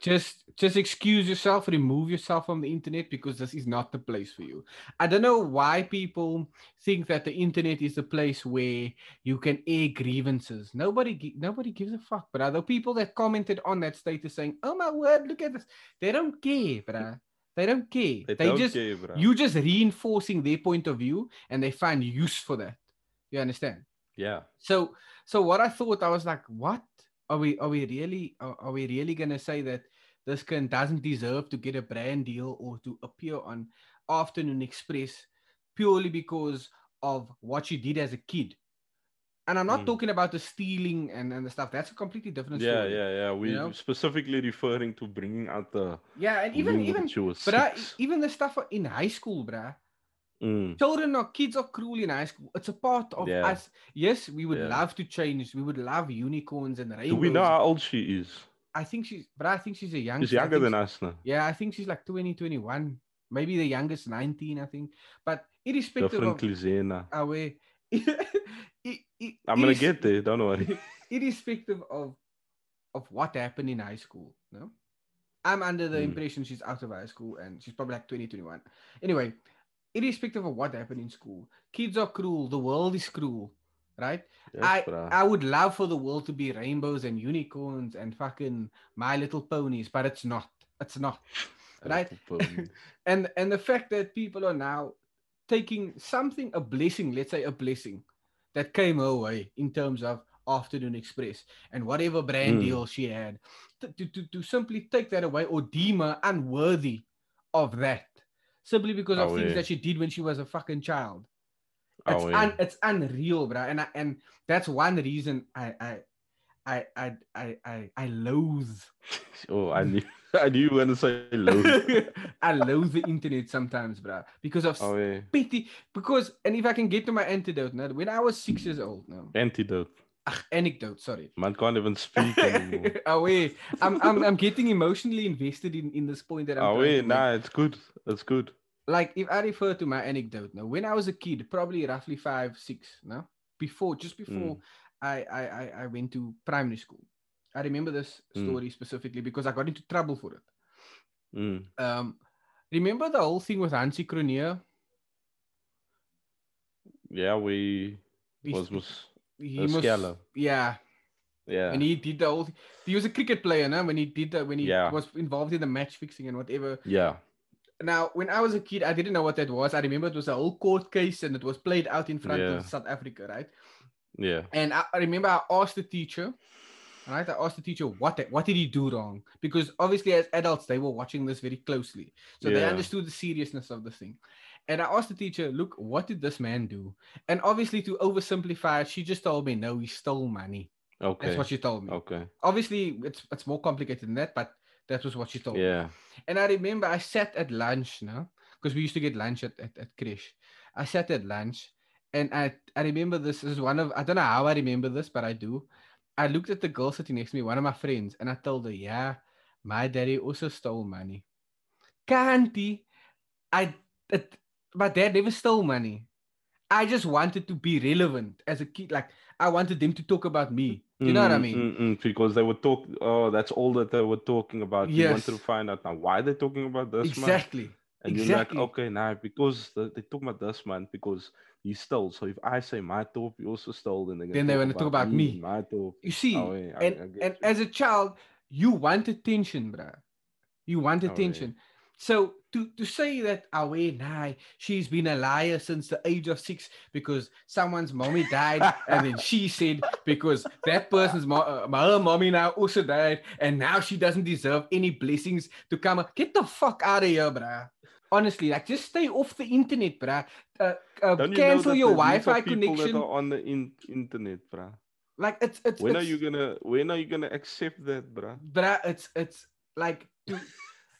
just, just excuse yourself, remove yourself from the internet because this is not the place for you. I don't know why people think that the internet is the place where you can air grievances. Nobody, nobody gives a fuck. But other people that commented on that status saying, "Oh my word, look at this," they don't care, bruh. They don't care. They, They, don't just care, bro. you just reinforcing their point of view, and they find use for that. You understand? yeah. So, so what I thought, I was like, what are we? Are we really? Are, are we really gonna say that this can doesn't deserve to get a brand deal or to appear on Afternoon Express purely because of what she did as a kid? And I'm not Mm. talking about the stealing and, and the stuff. That's a completely different Yeah, story. yeah, yeah. We know? specifically referring to bringing out the yeah. And even even, when she was but I, even the stuff in high school, bruh. Mm, children or kids are cruel in high school. It's a part of Yeah. us. Yes, we would Yeah. love to change. We would love unicorns and rainbows. Do we know how old she is? I think she's, but I think she's a young. She's younger than us now. Yeah, I think she's like 20, 21. Maybe the youngest 19, I think. But irrespective Differently, Zena. of our, I'm gonna get there. Don't worry. irrespective of of what happened in high school. No, I'm under the Hmm. impression she's out of high school and she's probably like 20, 21. Anyway, irrespective of what happened in school, kids are cruel. The world is cruel, right? Yes, I. I would love for the world to be rainbows and unicorns and fucking My Little Ponies, but it's not. It's not. right? And and the fact that people are now taking something, a blessing, let's say a blessing, that came her way in terms of Afternoon Express and whatever brand Mm. deal she had, to, to, to, to simply take that away or deem her unworthy of that. Simply because of Oh, things yeah. that she did when she was a fucking child. Oh, It's, yeah. un, it's unreal, bro. And I, and that's one reason I I I I I I, I loathe oh, I knew, I knew you were gonna say low. I loathe the internet sometimes, bro, because of oh yeah. pity. Because and if I can get to my antidote now, when I was six years old, now. Antidote. Ugh, anecdote, sorry. Man can't even speak anymore. oh wait, I'm, I'm I'm getting emotionally invested in in this point that I'm. oh wait, nah, it's good. It's good. Like if I refer to my anecdote now, when I was a kid, probably roughly five, six, no, before just before I, I I I went to primary school. I remember this Mm. story specifically because I got into trouble for it. Mm. Um, remember the whole thing with Hansi Cronje? Yeah, we was was He must, scala. yeah. Yeah. And he did the whole, thing. he was a cricket player, no? When he did that, when he Yeah. was involved in the match fixing and whatever. yeah. Now, when I was a kid, I didn't know what that was. I remember it was a whole court case and it was played out in front Yeah. of South Africa, right? Yeah. And I, I remember I asked the teacher, right? I asked the teacher what what did he do wrong? Because obviously, as adults, they were watching this very closely, so they understood the seriousness of the thing. And I asked the teacher, "Look, what did this man do?" And obviously, to oversimplify it, she just told me, "No, he stole money." Okay. That's what she told me. Okay. Obviously, it's it's more complicated than that, but that was what she told me. Yeah. And I remember I sat at lunch now because we used to get lunch at, at, at Krish. I sat at lunch and I, I remember this is one of, I don't know how I remember this, but I do. I looked at the girl sitting next to me, one of my friends, and I told her, yeah, my daddy also stole money. Can't he? I, it, my dad never stole money. I just wanted to be relevant as a kid. Like I wanted them to talk about me. You know what I Mm, mean? mm, mm, because they were talk. Oh, that's all that they were talking about. You wanted to find out now why they're talking about this man. exactly. And exactly. you're like, okay, now because the, they talk about this man because he stole. So if I say my top, he also stole, then they're gonna Then they're gonna talk about me. My top. You see, Oh, yeah, and, I get and you. as a child, you want attention, bruh. You want Oh, yeah. So to, to say that away nah, she's been a liar since the age of six because someone's mommy died, and then she said because that person's mo- uh, her mommy now also died, and now she doesn't deserve any blessings to come. Get the fuck out of here, bruh. Honestly, like just stay off the internet, bruh. Uh, uh, you cancel that your the- these are Wi-Fi people connection. That are on the in- internet, bruh. Like it's it's When are you gonna? When are you gonna accept that, bruh? bruh, it's it's like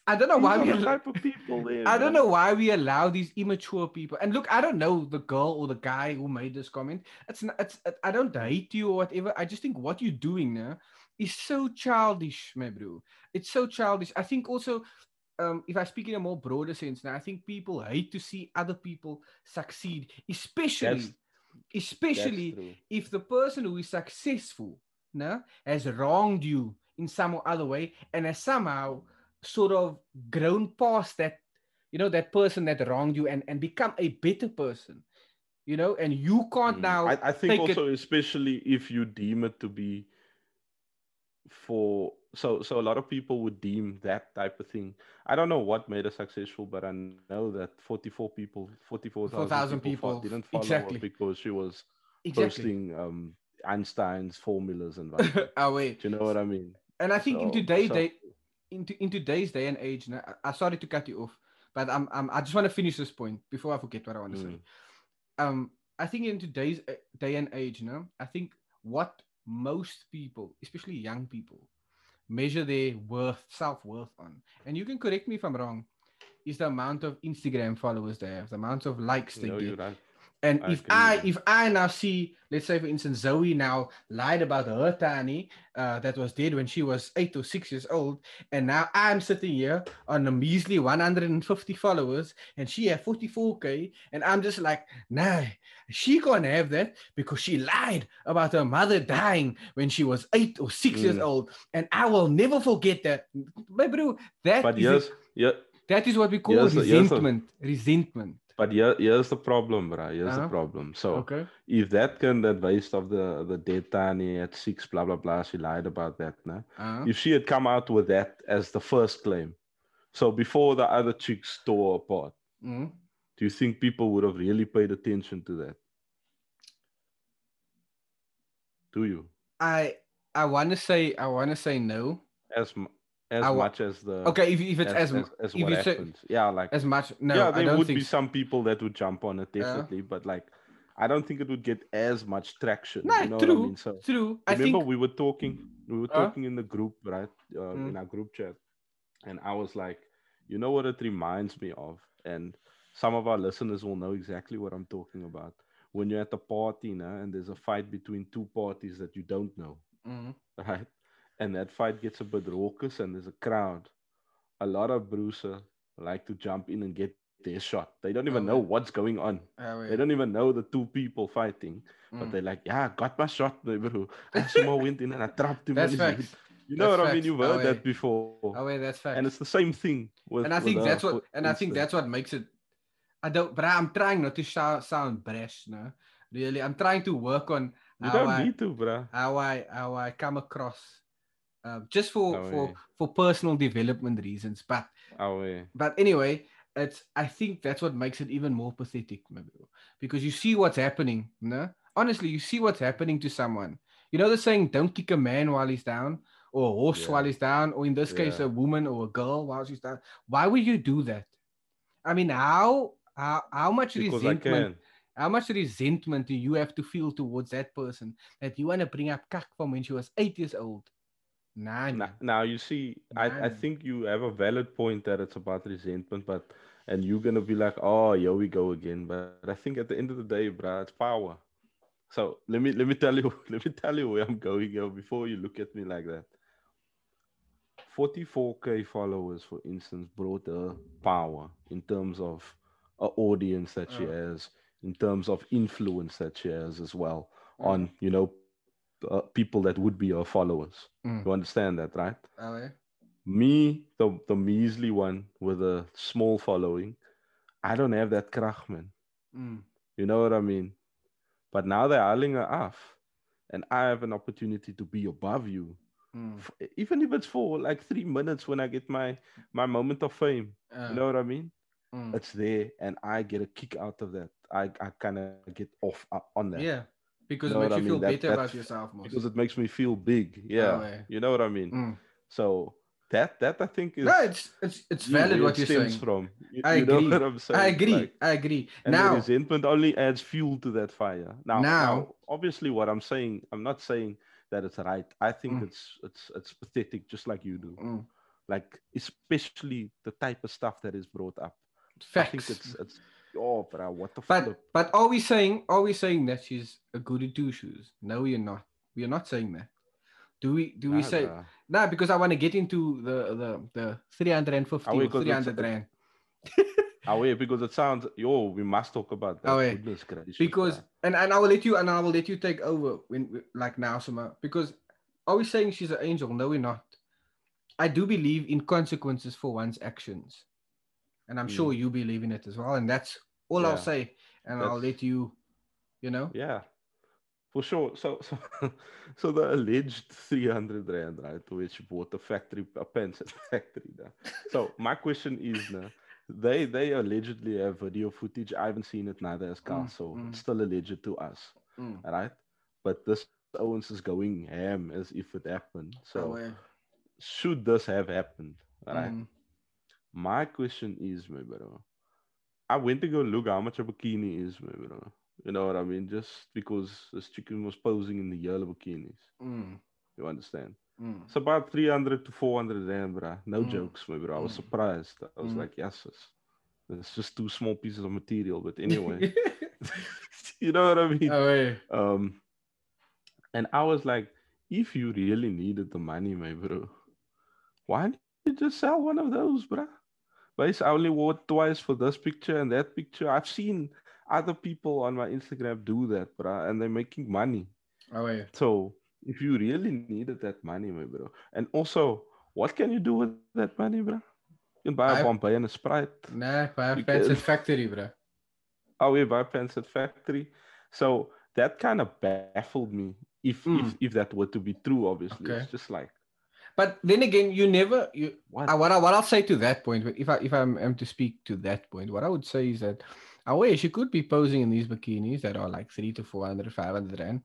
I don't know These why we the al- type of people there. I don't know why we allow these immature people. And look, I don't know the girl or the guy who made this comment. It's not, it's I don't hate you or whatever. I just think what you're doing now is so childish, my bro. It's so childish. I think also um, if I speak in a more broader sense now, I think people hate to see other people succeed, especially That's- especially That's if the person who is successful no, has wronged you in some or other way and has somehow sort of grown past that, you know, that person that wronged you and, and become a better person, you know, and you can't Mm. now. I, I think take it- also, especially if you deem it to be for so so a lot of people would deem that type of thing. I don't know what made her successful, but I know that forty four people, forty four 4,000 thousand people, people, didn't follow exactly. her because she was exactly. posting um Einstein's formulas and whatnot. oh, wait. Do you know what I mean? And I think in So- today's so- day, in, to- in today's day and age, now, I, I started to cut you off, but I'm, I'm I just want to finish this point before I forget what I want to say. Mm. Um, I think in today's uh, day and age, you know, I think what most people, especially young people, measure their worth, self worth on, and you can correct me if I'm wrong, is the amount of Instagram followers they have, the amount of likes they No, get. And I if I if I now see, let's say for instance, Zoe now lied about her Tani uh, that was dead when she was eight or six years old, and now I'm sitting here on a measly 150 followers, and she had 44k, and I'm just like, nah, she can't have that because she lied about her mother dying when she was eight or six years Mm. old, and I will never forget that. My bro, that But is yes, yeah, that is what we call the- here's the- resentment. But here, here's the problem, bruh. Here's Uh-huh. the problem. So Okay. if that kind that waste of the the dead Tani at six, blah blah blah, she lied about that, no? Uh-huh. if she had come out with that as the first claim, so before the other chicks tore apart, Mhm. do you think people would have really paid attention to that? Do you? I I want to say I want to say no. As as much as the Okay, if, if it's as as, as, what you say- happens, yeah, like as much no, yeah, there would be so. some people that would jump on it Yeah. definitely, but like I don't think it would get as much traction. No, you know true, what I mean? So true. I remember think we were talking we were Uh? talking in the group right uh, Mm. in our group chat and i was like you know what it reminds me of and some of our listeners will know exactly what i'm talking about when you're at a party now and there's a fight between two parties that you don't know Mhm. right and that fight gets a bit raucous and there's a crowd a lot of bruiser like to jump in and get their shot they don't even Oh, know what's going on Ah, they don't even know the two people fighting but Mm. they're like, yeah, I got my shot, bro. I somehow went in and I trapped him. That's facts. You know That's what I mean? You've Oh, heard yeah. that before. Oh wait, that's fact. and it's the same thing with. and I think that's what and I think that's what makes it I don't but I'm trying not to sound, sound brash, no. Really. I'm trying to work on You how don't I, need to, bruh. how I how I come across, uh, just for Oh, for for personal development reasons. But Oh, yeah. but anyway, it's I think that's what makes it even more pathetic, maybe, because you see what's happening. No, honestly, you see what's happening to someone. You know the saying, "Don't kick a man while he's down," or a horse Yeah. while he's down, or in this case, Yeah. a woman or a girl while she's down. Why would you do that? I mean, how how how much Because resentment? How much resentment do you have to feel towards that person that you want to bring up kak from when she was eight years old? Nah, Now, now you see, I, I think you have a valid point that it's about resentment, but and you're gonna be like, oh, here we go again. But I think at the end of the day, bruh, it's power. So let me let me tell you let me tell you where I'm going here before you look at me like that. 44k followers, for instance, brought her power in terms of a audience that she Uh. has, in terms of influence that she has as well Mm. on you know uh, people that would be her followers. Mm. You understand that, right? Oh, eh? Me, the the measly one with a small following, I don't have that krach, man. Mm. You know what I mean? But now they're hauling her off, and I have an opportunity to be above you, Mm. even if it's for like three minutes when I get my my moment of fame. Uh, You know what I mean? mm. It's there, and I get a kick out of that. I I kind of get off uh, on that Yeah, because know it makes what I you feel mean? That- better that- about yourself, most. because it makes me feel big. Yeah, yeah. you know what I mean. Mm. So that that I think is No, it's it's it's you- valid what you're saying. from. You, I you agree. saying? I agree. Like, I agree. and now, resentment only adds fuel to that fire. Now, Now- now, obviously, what I'm saying, I'm not saying that it's right. I think Mm. it's it's it's pathetic, just like you do. mm, Like especially the type of stuff that is brought up. I facts. think it's it's oh, bro, what the but flip? but are we saying are we saying that she's a goody two shoes? No, we're not. We are not saying that. Do we? Do we say? bruh. Nah, because I want to get into the the the 350 Are we- or 'cause 300 rand. Oh, wait, because it sounds yo, we must talk about that. Oh. Goodness gracious, because and, and I will let you and I will let you take over when like now Summer because are we saying she's an angel? No, we're not. I do believe in consequences for one's actions, and I'm Mm. sure you believe in it as well. And that's all I'll say. And I'll let you, you know. Yeah, for sure. So, so, so the alleged 300 rand, right, which bought a Factorie, a pencil Factorie. Now. So my question is, now, they they allegedly have video footage. I haven't seen it neither as Kyle, Mm, so mm. it's still alleged to us, Mm. right? But this Owens is going ham as if it happened. So Oh, eh. should this have happened, right? My question is, my bro. I went to go look how much a bikini is, my bro. You know what I mean? Just because this chicken was posing in the yellow bikinis. Mm. You understand? Mm. It's about 300 to 400 rand, bro. No Mm. jokes, my bro. I was Mm. surprised. I was Mm. like, yes, it's just two small pieces of material. But anyway, you know what I mean? oh. Um, and I was like, if you really needed the money, my bro, why didn't you just sell one of those, bro? But I only wore twice for this picture and that picture. I've seen other people on my Instagram do that, bro, and they're making money. Oh, eh. So if you really needed that money, my bro, and also, what can you do with that money, bro? You can buy a Bombay and a Sprite. Nah, You fancy can- Factorie, bro. Oh, we buy pants at Factorie. So that kind of baffled me. If, if Mm. if that were to be true, obviously, Okay. it's just like But then again, you never you what? Uh, what I what I'll say to that point, if I if I'm am to speak to that point, what I would say is that away she could be posing in these bikinis that are like three to 400, 500 rand.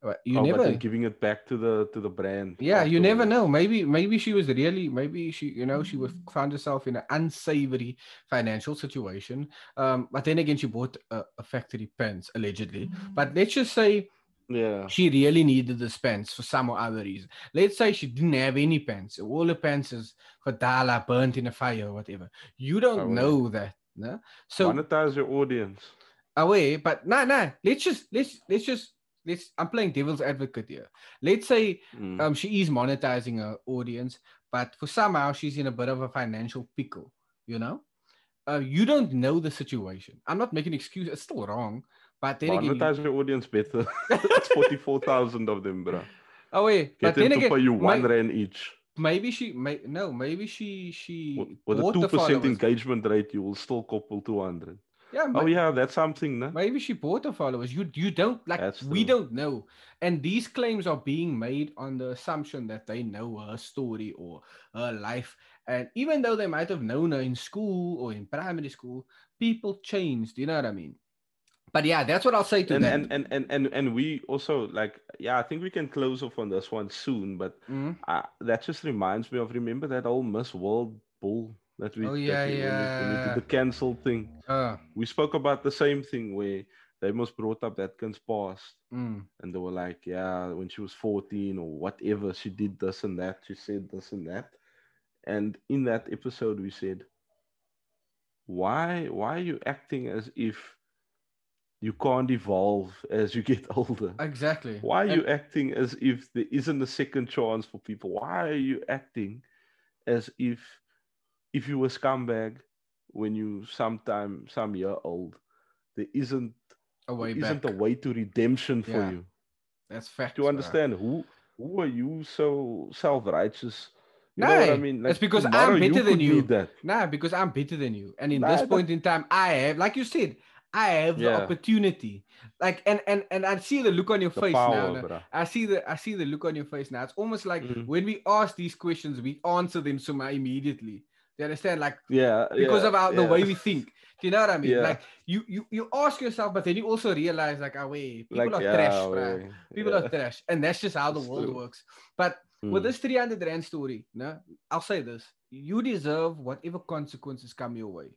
But you oh, never, then giving it back to the to the brand. yeah, you never know. Maybe maybe she was really maybe she you know she was found herself in an unsavory financial situation. Um, but then again, she bought a, a Factorie pants allegedly. But let's just say Yeah. she really needed the pants for some or other reason. Let's say she didn't have any pants. All the pants is for Dala burnt in a fire or whatever. You don't Oh, yeah. know that. No? So Monetize your audience. away, but no, no. Let's just let's let's just let's I'm playing devil's advocate here. Let's say Mm. um she is monetizing her audience, but for somehow she's in a bit of a financial pickle, you know? Uh, you don't know the situation. I'm not making excuse. It's still wrong, but then again, Monetize your audience better. it's forty four thousand of them, bro. oh wait, Get but them then to again, pay you my- one rand each. maybe she may no maybe she she With- a two percent engagement rate, you will still couple two hundred. Yeah, Oh yeah, that's something, no? Maybe she bought her followers. You you don't like That's we true. don't know. And these claims are being made on the assumption that they know her story or her life. And even though they might have known her in school or in primary school, people changed. You know what I mean? But yeah, that's what I'll say to And, that. and and and and and we also like yeah, I think we can close off on this one soon, but Mhm. uh, that just reminds me of remember that old Miss World bull that we Oh, yeah, we, when, we, when we yeah. the cancel thing. Uh, We spoke about the same thing where they must brought up that kid's past mm, and they were like, yeah, when she was 14 or whatever, she did this and that, she said this and that. And in that episode, we said, why, why are you acting as if you can't evolve as you get older? exactly. Why are And- you acting as if there isn't a second chance for people? Why are you acting as if if you were scumbag when you sometime some year old, there isn't a way there isn't a way to redemption for Yeah. you? That's fact. Do you understand who who are you so self righteous? You what I mean? it's because I'm better than you. Nah, because I'm better than you. And in Nah, this point in time, I have, like you said, I have the opportunity. Like, and and and I see the look on your The face now. power, now. bruh. I see the I see the look on your face now. It's almost like Mhm. when we ask these questions, we answer them so immediately. You understand? Like Yeah. because yeah, of our, the yeah. way we think. Do you know what I mean? Yeah. Like you you you ask yourself, but then you also realize like, oh wait, people Like, are yeah, trash, way, People yeah. are trash, and that's just how the It's world true. works. But with Mm. this 300 rand story, no, I'll say this: you deserve whatever consequences come your way.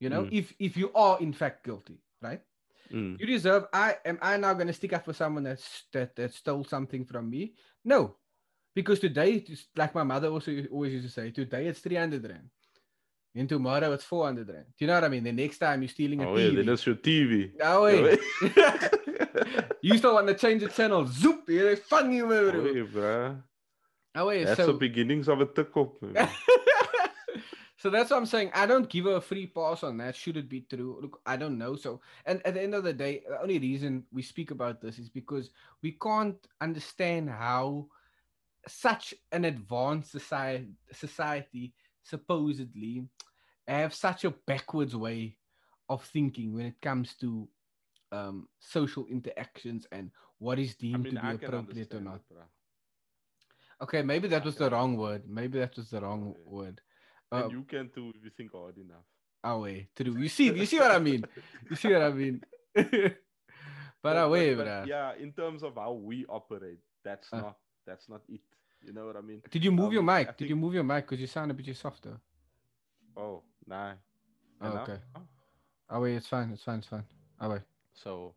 You know, Mm. if if you are in fact guilty, right? Mm. You deserve. I am. I now going to stick up for someone that's that that stole something from me? No, because today, like my mother also always used to say, today it's 300 rand. And tomorrow it's 400 rand. Do you know what I mean? The next time you're stealing a Oh, yeah, TV. then it's your TV. No way. you still want to change the channel. Zoop, you're funny, Oh, bro. yeah, bruh. Oh, wait, That's so, the beginnings of a man. so that's what I'm saying. I don't give her a free pass on that. Should it be true? Look, I don't know. So, and at the end of the day, the only reason we speak about this is because we can't understand how such an advanced society, society supposedly have such a backwards way of thinking when it comes to um, social interactions and what is I deemed mean, to be appropriate or not. it. Okay, maybe that was the wrong word. Maybe that was the wrong Okay. word. And Uh, you can too if you think hard enough. away, true. You see, you see what I mean. You see what I mean. but away, bruh. yeah, in terms of how we operate, that's Uh. not that's not it. You know what I mean? Did you move your Um, I mic? Did you move your mic? Because you sound a bit softer. Oh, nah. Oh, okay. Oh. Away, it's fine. It's fine. It's fine. Away. So,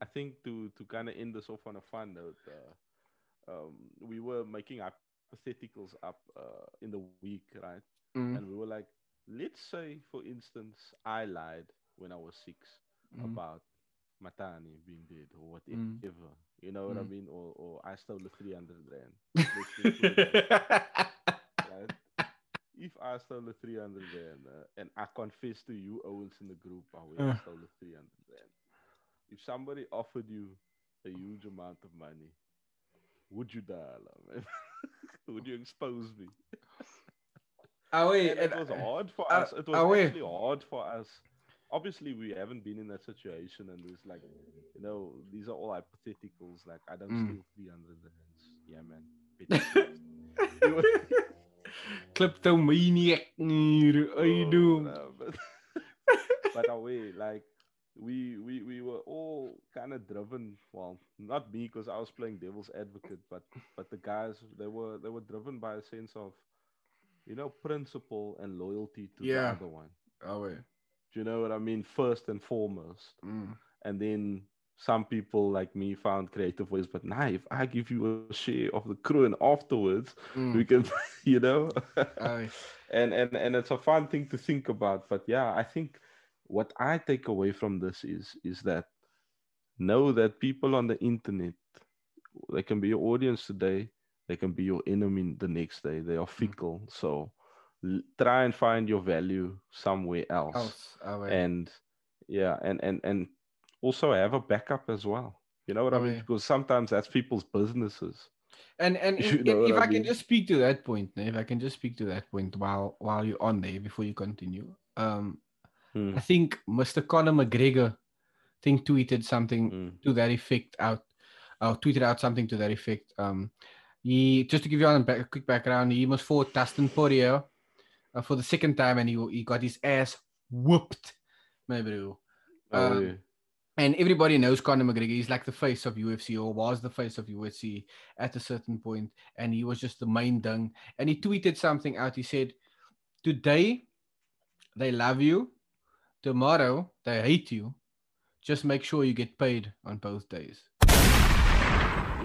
I think to to kind of end this off on a fun note, uh, um, we were making hypotheticals up uh, in the week, right? Mm, And we were like, let's say, for instance, I lied when I was six mm, about Matani being dead or Mm. whatever. You know what I Mm. mean? Or or I stole the three hundred rand. Let's just put it that way, right? If I stole the three hundred rand uh, and I confess to you, Owens, in the group, I will Uh. stole the three hundred rand. If somebody offered you a huge amount of money, would you die, Man? would you expose me? Away. And it and- was hard for uh, us. It was away. actually hard for us. Obviously, we haven't been in that situation, and there's like, you know, these are all hypotheticals. Like, I don't Mm. steal three hundred rands. Yeah, man. Kleptomaniac. you Oh, no, but but away, like we we we were all kind of driven. Well, not me because I was playing devil's advocate, but but the guys they were they were driven by a sense of, you know, principle and loyalty to Yeah. the other one. Oh, Away. Do you know what I mean? First and foremost, Mm. and then some people like me found creative ways. But nah, if I give you a share of the crew and afterwards, we Mm. can, you know. And and and it's a fun thing to think about but yeah i think what i take away from this is is that know that people on the internet they can be your audience today they can be your enemy the next day they are fickle so l- try and find your value somewhere else Else. Away. and yeah and and and also have a backup as well you know what i mean Okay. because sometimes that's people's businesses And and if, if, if I I can just speak to that point, if I can just speak to that point while while you're on there before you continue. Um Mm, I think Mr. Conor McGregor, I think tweeted something mm, to that effect out, uh, tweeted out something to that effect. Um, he just to give you a, back, a quick background, he almost fought Dustin Poirier uh, for the second time, and he he got his ass whooped, bro. oh, Um, yeah. And everybody knows Conor McGregor. He's like the face of UFC, or was the face of UFC at a certain point, and he was just the main thing. And he tweeted something out. He said, "Today, they love you. Tomorrow, they hate you. Just make sure you get paid on both days."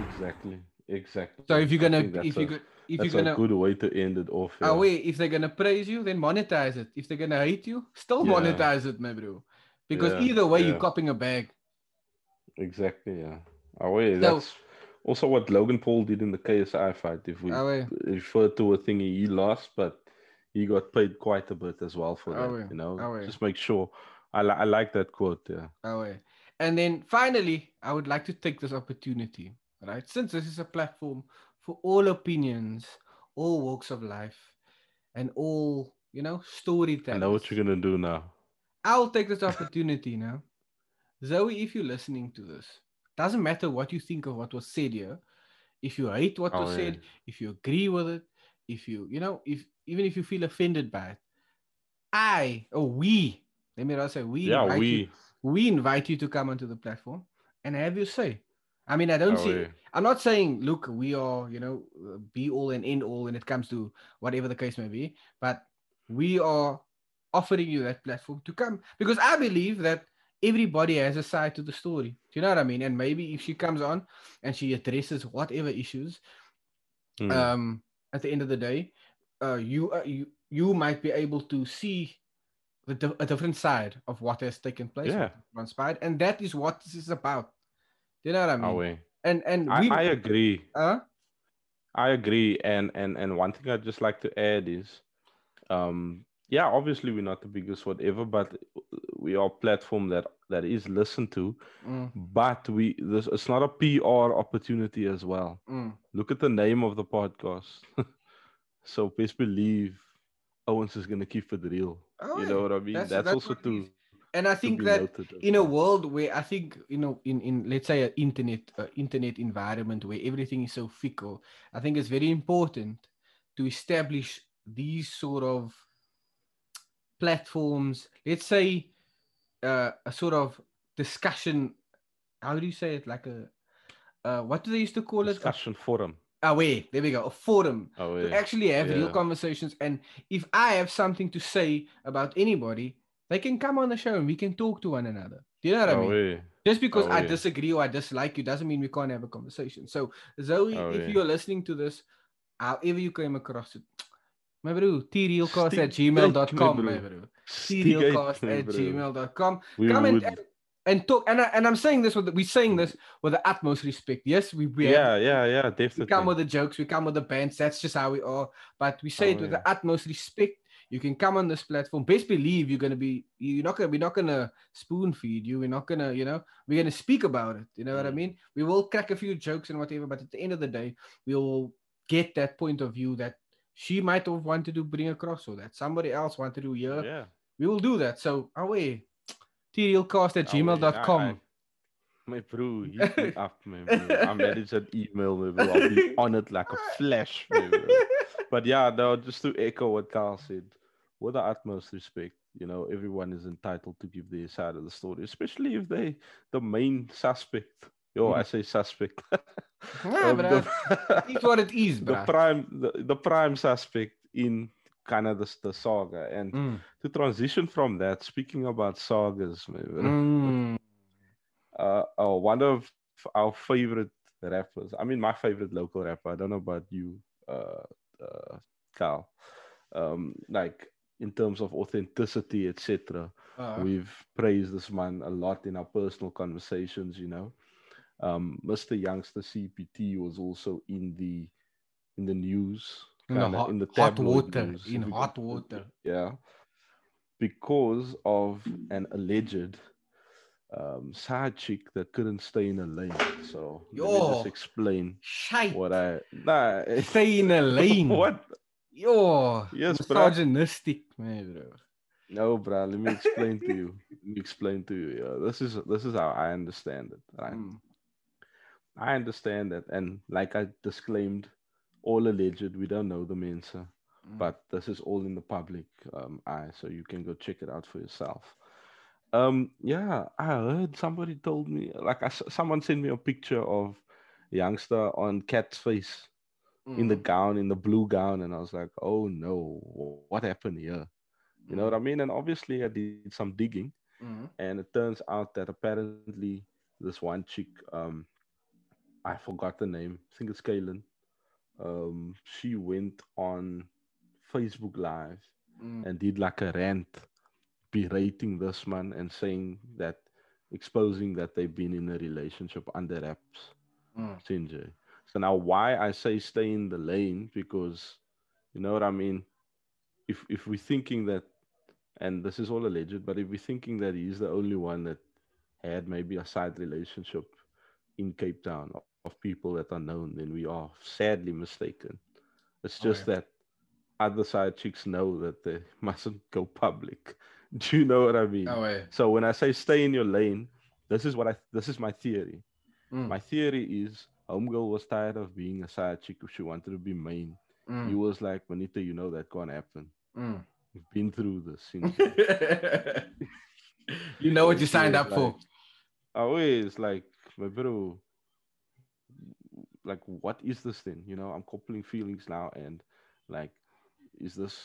Exactly. Exactly. So if you're gonna, if a, you go, if that's you're gonna, a good way to end it off. Oh yeah. Ah, wait, if they're gonna praise you, then monetize it. If they're gonna hate you, still Yeah. monetize it, my bro. Because Yeah, either way, you're yeah. copying a bag. Exactly. Yeah. Oh wait, So- that's also what Logan Paul did in the KSI fight. If we Oh, refer to a thing he lost, but he got paid quite a bit as well for Oh, that. You know, Oh, just make sure. I, li- I like that quote. Yeah. Oh, yeah. And then finally, I would like to take this opportunity, right? Since this is a platform for all opinions, all walks of life, and all, you know, storytelling. I know what you're gonna do now. I'll take this opportunity now. Zoe, if you're listening to this, doesn't matter what you think of what was said here. If you hate what Oh, was yeah. said, if you agree with it, if you, you know, if even if you feel offended by it, I or we, let me not say we, Yeah, invite you- we. we invite you to come onto the platform and have your say. I mean, I don't Oh, see. yeah. I'm not saying, look, we are, you know, be all and end all when it comes to whatever the case may be, but we are offering you that platform to come because I believe that everybody has a side to the story. Do you know what I mean? And maybe if she comes on and she addresses whatever issues, Mm. um, at the end of the day, uh, you uh, you you might be able to see the a different side of what has taken place, Yeah. transpired, and that is what this is about. You know what I mean? Oh, wait. And and I, we, I agree. uh, I agree, and and and one thing I'd just like to add is, um, yeah, obviously we're not the biggest whatever, but we are a platform that that is listened to. mm, But we this it's not a PR opportunity as well. mm. Look at the name of the podcast. so best believe Owens is gonna keep it real. Oh, you know what I mean? That's- That's, that's also what it to, is. And I think that in a world where I think you know in in let's say an internet uh, internet environment where everything is so fickle, I think it's very important to establish these sort of platforms. Let's say uh, a sort of discussion. How do you say it? Like a uh, what do they used to call it? discussion forum. Ah, wait, there we go. A forum Oh to actually have real conversations. And if I have something to say about anybody, they can come on the show and we can talk to one another. Do you know what I Oh mean? yeah. Just because Oh, I yeah. disagree or I dislike you doesn't mean we can't have a conversation. So, Zoe, Oh, if yeah. you're listening to this, however you came across it, my bro, trealcast at Stick gmail.com, gate, my bro. Trealcast at gmail.com. We Come and, would- and, and talk. And, I, and I'm saying this with, we're saying this with the utmost respect. Yes, we, we have yeah, yeah, yeah, we definitely. come with the jokes, we come with the bands. That's just how we are. But we say Oh, it with oh, yeah. the utmost respect. You can come on this platform. Best believe you're gonna be. You're not gonna. We're not gonna spoon feed you. We're not gonna. You know. We're gonna speak about it. You know what I Mm. mean? We will crack a few jokes and whatever. But at the end of the day, we will get that point of view that she might have wanted to bring across, or that somebody else wanted to hear. yeah. We will do that. So away. TRealcast at gmail.com. My bro, hit me up, man. Bro. I managed that email, man, bro. I'll be on it like a flash, man, bro. But yeah, no, just to echo what Kyle said, with the utmost respect, you know, everyone is entitled to give their side of the story, especially if they the main suspect. Yo, I say suspect. Nah, Um, bro. the, It's what it is, the prime the, the prime suspect in kind of the, the saga. And Mm. to transition from that, speaking about sagas, maybe, Mm. uh, uh, one of our favorite rappers. I mean, my favorite local rapper. I don't know about you, uh, uh, Kyle. Um, like in terms of authenticity, etc. Uh, We've praised this man a lot in our personal conversations. You know, um, Mr. YoungstaCPT was also in the in the news, In the hot- in the hot water, news, in we hot water. Yeah, because of an alleged um, side chick that couldn't stay in a lane. So let me just explain Shite. what I nah. Stay in a lane. what? Yo. Yes, misogynistic, man, bro. No, bro. Let me explain to you. Let me explain to you. Yeah, this is this is how I understand it. Right. Mm. I understand that, and like I disclaimed, all alleged. We don't know the Mensa, Mm. but this is all in the public um, eye, so you can go check it out for yourself. Um, yeah, I heard somebody told me, like, I someone sent me a picture of a youngster on cat's face in the Mm. gown, in the blue gown, and I was like, oh no, what happened here? You know what I mean? And obviously, I did some digging, Mm. and it turns out that apparently this one chick, um, I forgot the name. I think it's Kaylin. Um, she went on Facebook Live Mm. and did like a rant, berating this man and saying that, exposing that they've been in a relationship under wraps. Mm. Sinjay. So now, why I say stay in the lane because, you know what I mean. If if we're thinking that, and this is all alleged, but if we're thinking that he's the only one that had maybe a side relationship in Cape Town of, of people that are known, then we are sadly mistaken. It's Oh, just yeah. that other side chicks know that they mustn't go public. Do you know what I mean? Oh, yeah. So when I say stay in your lane, this is what I this is my theory. Mm. My theory is Homegirl was tired of being a side chick if she wanted to be main. Mm. He was like, Manita, you know that can't happen. Mm. We've been through this. since you know what you signed up for. always like, my bro, like, what is this thing? You know, I'm coupling feelings now, and like, is this?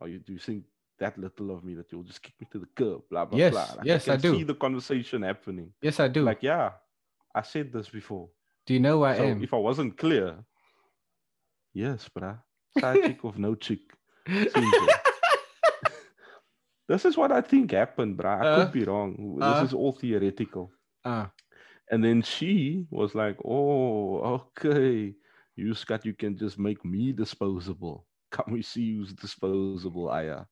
Are you? Do you think that little of me that you'll just kick me to the curb? Blah blah Yes, blah. Like, yes, I can do. See the conversation happening. Yes, I do. Like, yeah, I said this before. do you know who I so am? if I wasn't clear, yes, bruh. Side chick of no chick. This is what I think happened, bruh. I Uh, could be wrong. uh. this is all theoretical. Ah, And then she was like, "Oh, okay, you Scott, you can just make me disposable. Come we see who's disposable, I Aya."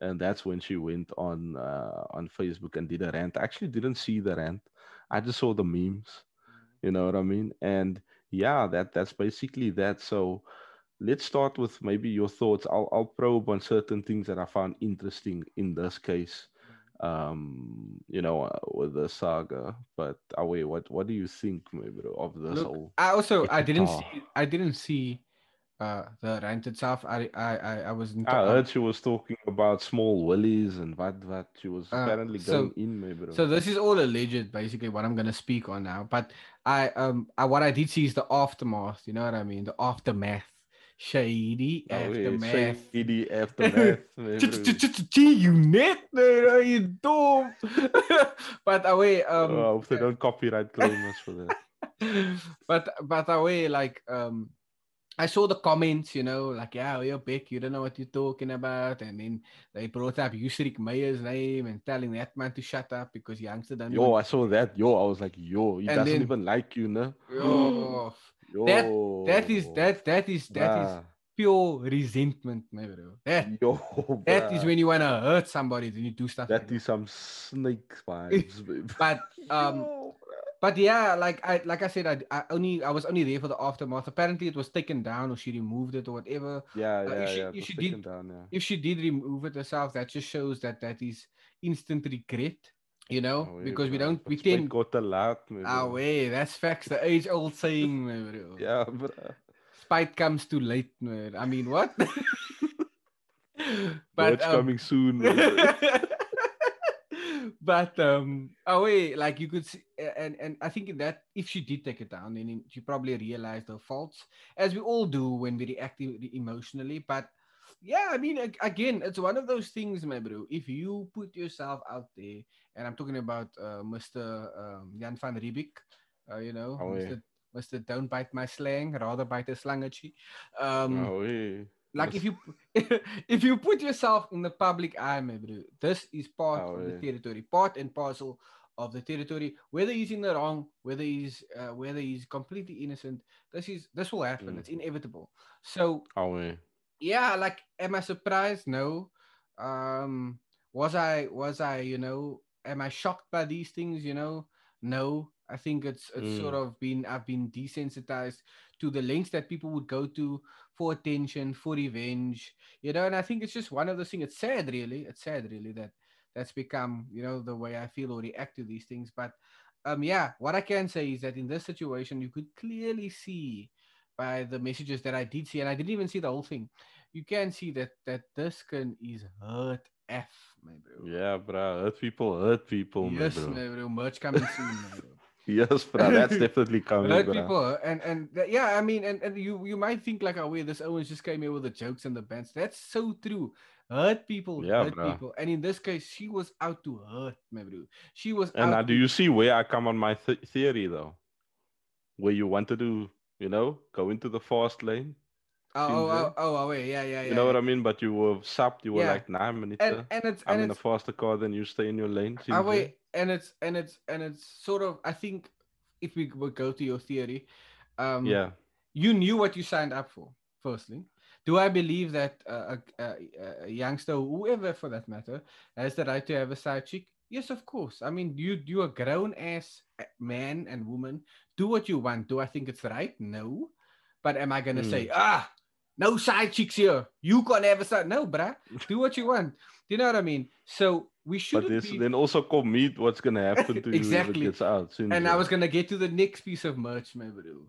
And that's when she went on uh, on Facebook and did a rant. I actually didn't see the rant. I just saw the memes. You know what I mean? And yeah, that that's basically that. So let's start with maybe your thoughts. I'll I'll probe on certain things that I found interesting in this case um you know uh, with the saga but away what what do you think maybe of this Look, whole I also I didn't see I didn't see uh the rant itself. I I I, I wasn't. I heard she was talking about small willies and what what she was Uh, apparently so- going in maybe So this is all alleged, basically, what I'm gonna speak on now. But I um I, what I did see is the aftermath. You know what I mean? The aftermath, shady Oh, yeah, aftermath. shady aftermath you net, man, you dumb? but away, um, oh, I hope they don't copyright claim us for that but but away, like um, I saw the comments, you know, like yeah, you're big, you don't know what you're talking about, and then they brought up Yusrik Meyer's name and telling that man to shut up because Youngsta don't. yo I saw that yo I was like yo he And doesn't then- even like you no Yo, yo that is that that is that is pure resentment, my bro. That yo that is when you wanna hurt somebody, then you do stuff. like that is some snake vibes. But um, Yo, but yeah, like I like I said, I, I only I was only there for the aftermath. Apparently, it was taken down or she removed it or whatever. Yeah, Uh, yeah, if she- yeah. if she did- down, yeah. If she did remove it herself, that just shows that that is instant regret. You know, Oh, yeah, because we don't we tend. got a lot, Ah, way that's facts. The age old saying, bro. Yeah, bro. Spite comes too late, man. I mean, what? But um, coming soon. But um away like you could see and and i think that if she did take it down then she probably realized her faults as we all do when we react emotionally but yeah i mean again it's one of those things my bro if you put yourself out there and i'm talking about uh, mr um, jan van riebeeck uh, you know Oh, yeah. mr mr don't bite my slang rather bite a slangetje um oh, yeah. Like if you if you put yourself in the public eye, my bro, this is part Oh, of the territory, part and parcel of the territory. Whether he's in the wrong, whether he's uh, whether he's completely innocent, this is this will happen. Mm. It's inevitable. So Oh, yeah. yeah, like am I surprised? No. Um was I was I, you know, am I shocked by these things, you know? No. I think it's it's sort Mm. of been I've been desensitized to the lengths that people would go to for attention, for revenge, you know. And I think it's just one of those things. It's sad, really. It's sad, really, that that's become you know the way I feel or react to these things. But um, yeah, what I can say is that in this situation, you could clearly see by the messages that I did see, and I didn't even see the whole thing. You can see that that this can is hurt f, my bro. Yeah, bro. Hurt people, hurt people, my yes, bro. my bro. Merch coming soon, my bro. Yes, bro. That's definitely coming, hurt bro. people and and yeah i mean and, and you you might think like oh wait this owens just came here with the jokes and the bands that's so true hurt people Yeah, hurt bruh. people and in this case she was out to hurt my bro she was And now, do you see where I come on my th- theory, though? Where you wanted to, you know, go into the fast lane. oh oh, oh oh wait yeah yeah yeah You know what. I mean? But you were subbed. You were Yeah. like, nah, man, and and it's I'm and in a faster car than you stay in your lane. oh wait and it's and it's and it's sort of i think if we would go to your theory um Yeah. you knew what you signed up for firstly. Do i believe that uh, a, a, a Youngsta whoever for that matter has the right to have a side chick? Yes of course. I mean you you a grown ass man and woman. Do what you want. Do i think it's right? No. But am i gonna say ah no side chicks here you can't have a side no bruh do what you want do you know what i mean so we But should this, be then also commit what's gonna happen to you Exactly. if it gets out. soon, and i was gonna get to the next piece of merch my bro uh,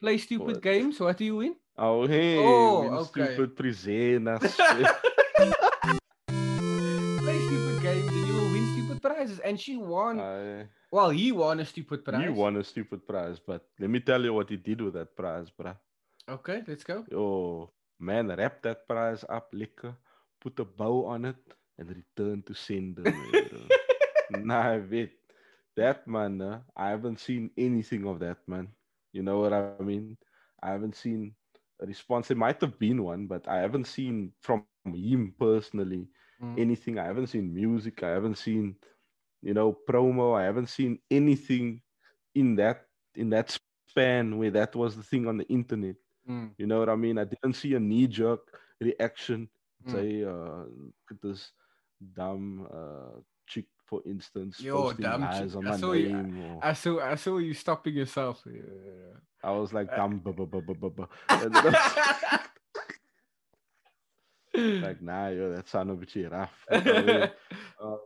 play stupid What? games what do you win Oh hey, Oh, win okay. stupid presenas. play stupid games and you will win stupid prizes. And she won. I- well, he won a stupid prize. you won a stupid prize, but let me tell you what he did with that prize, bruh. Okay, let's go. Oh man, wrap that prize up liquor, put a bow on it, and return to sender. nah, wait. That man, uh, I haven't seen anything of that man. You know what I mean? I haven't seen a response. It might have been one, but I haven't seen from him personally Mm. anything. I haven't seen music. I haven't seen, you know, promo. I haven't seen anything in that in that span where that was the thing on the internet. Mm, You know what I mean? I didn't see a knee jerk reaction. mm. Say, uh, look at this dumb uh, chick, for instance, Yo, dumb lies chick. on I saw you- or- I saw I saw you stopping yourself. Yeah. I was like, Uh, dumb, bu- bu- bu- was like, nah, yo, that sounded a bit rough. But um,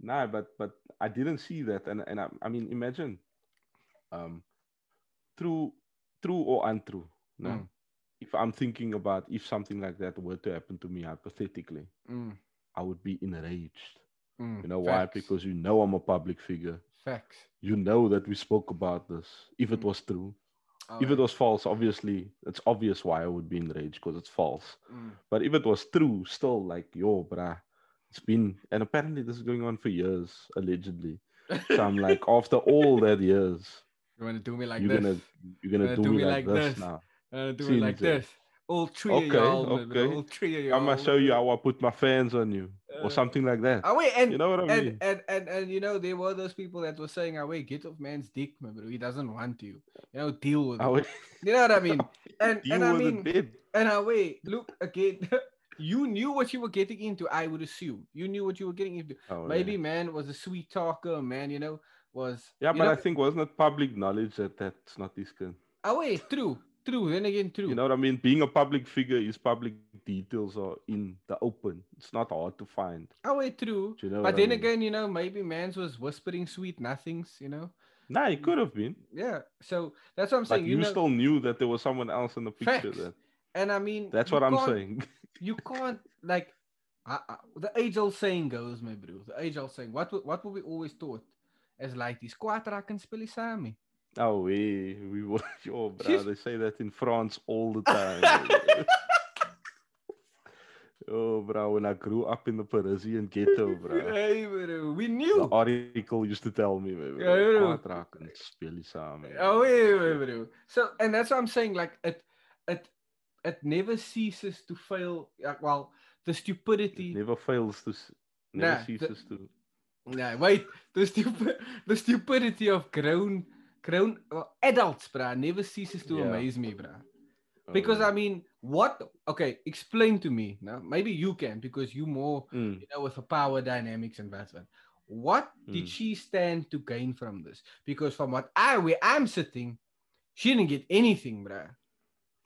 nah, but but I didn't see that, and and I, I mean, imagine, um, true, true or untrue. No, Mm. if I'm thinking about if something like that were to happen to me hypothetically, Mm, I would be enraged. mm. You know why? Because you know I'm a public figure. facts. You know that we spoke about this. If it Mm. was true, Oh, if it was false, obviously it's obvious why I would be enraged because it's false. Mm, But if it was true, still like yo, bruh, it's been and apparently this is going on for years, allegedly. So I'm like, after all that years, you want to do me like you're this? gonna you're gonna Gonna do, me like, this, this. now. Uh, do me like this. All three Okay, of y'all, okay. all three of I'm gonna show you how I put my fans on you, Uh, or something like that. Oh wait, and You know what I and, mean? and and and you know there were those people that were saying, "Oh wait, get off man's dick, man, bro. He doesn't want you. You know, deal with it. You know what I mean? And deal and I with mean, and I wait, look again. you knew what you were getting into. I would assume you knew what you were getting into. Oh, Maybe yeah. man was a sweet talker, man. You know, was Yeah, but know, I think wasn't it public knowledge that that's not his skin? oh wait, true, true. Then again, true. You know what I mean? Being a public figure is public details are in the open. It's not hard to find. oh wait, true. Do you know But what I then mean? again, you know, maybe man's was whispering sweet nothings. You know, Nah, it could have been. yeah. So that's what I'm But saying. you, you know, still knew that there was someone else in the picture. Facts. That, and I mean, that's what I'm saying. you can't like I, I, the age old saying goes, my bro. The age old saying. What what were we always taught? As like die squad raak en speel die saam nie. Oh, we we were. Yo, bro, Jeez. they say that in France all the time. oh, bro, when I grew up in the Parisian ghetto, bro. Hey, bro, we The knew. article used to tell me, die saam, man. Oh, wait, bro. So, and that's what I'm saying. Like it, it, it never ceases to fail. Yeah, well, the It stupidity. never fails to. Never Nah, the- ceases to. Nah, wait, the stupid, the stupidity of grown, grown well, adults, bruh, never ceases to Yeah. amaze me, bruh. oh, Because. I mean, what? Okay, explain to me now. Maybe you can because you more Mm. you know with the power dynamics and that one. what did Mm. she stand to gain from this? Because from what I where I'm sitting, she didn't get anything, bruh.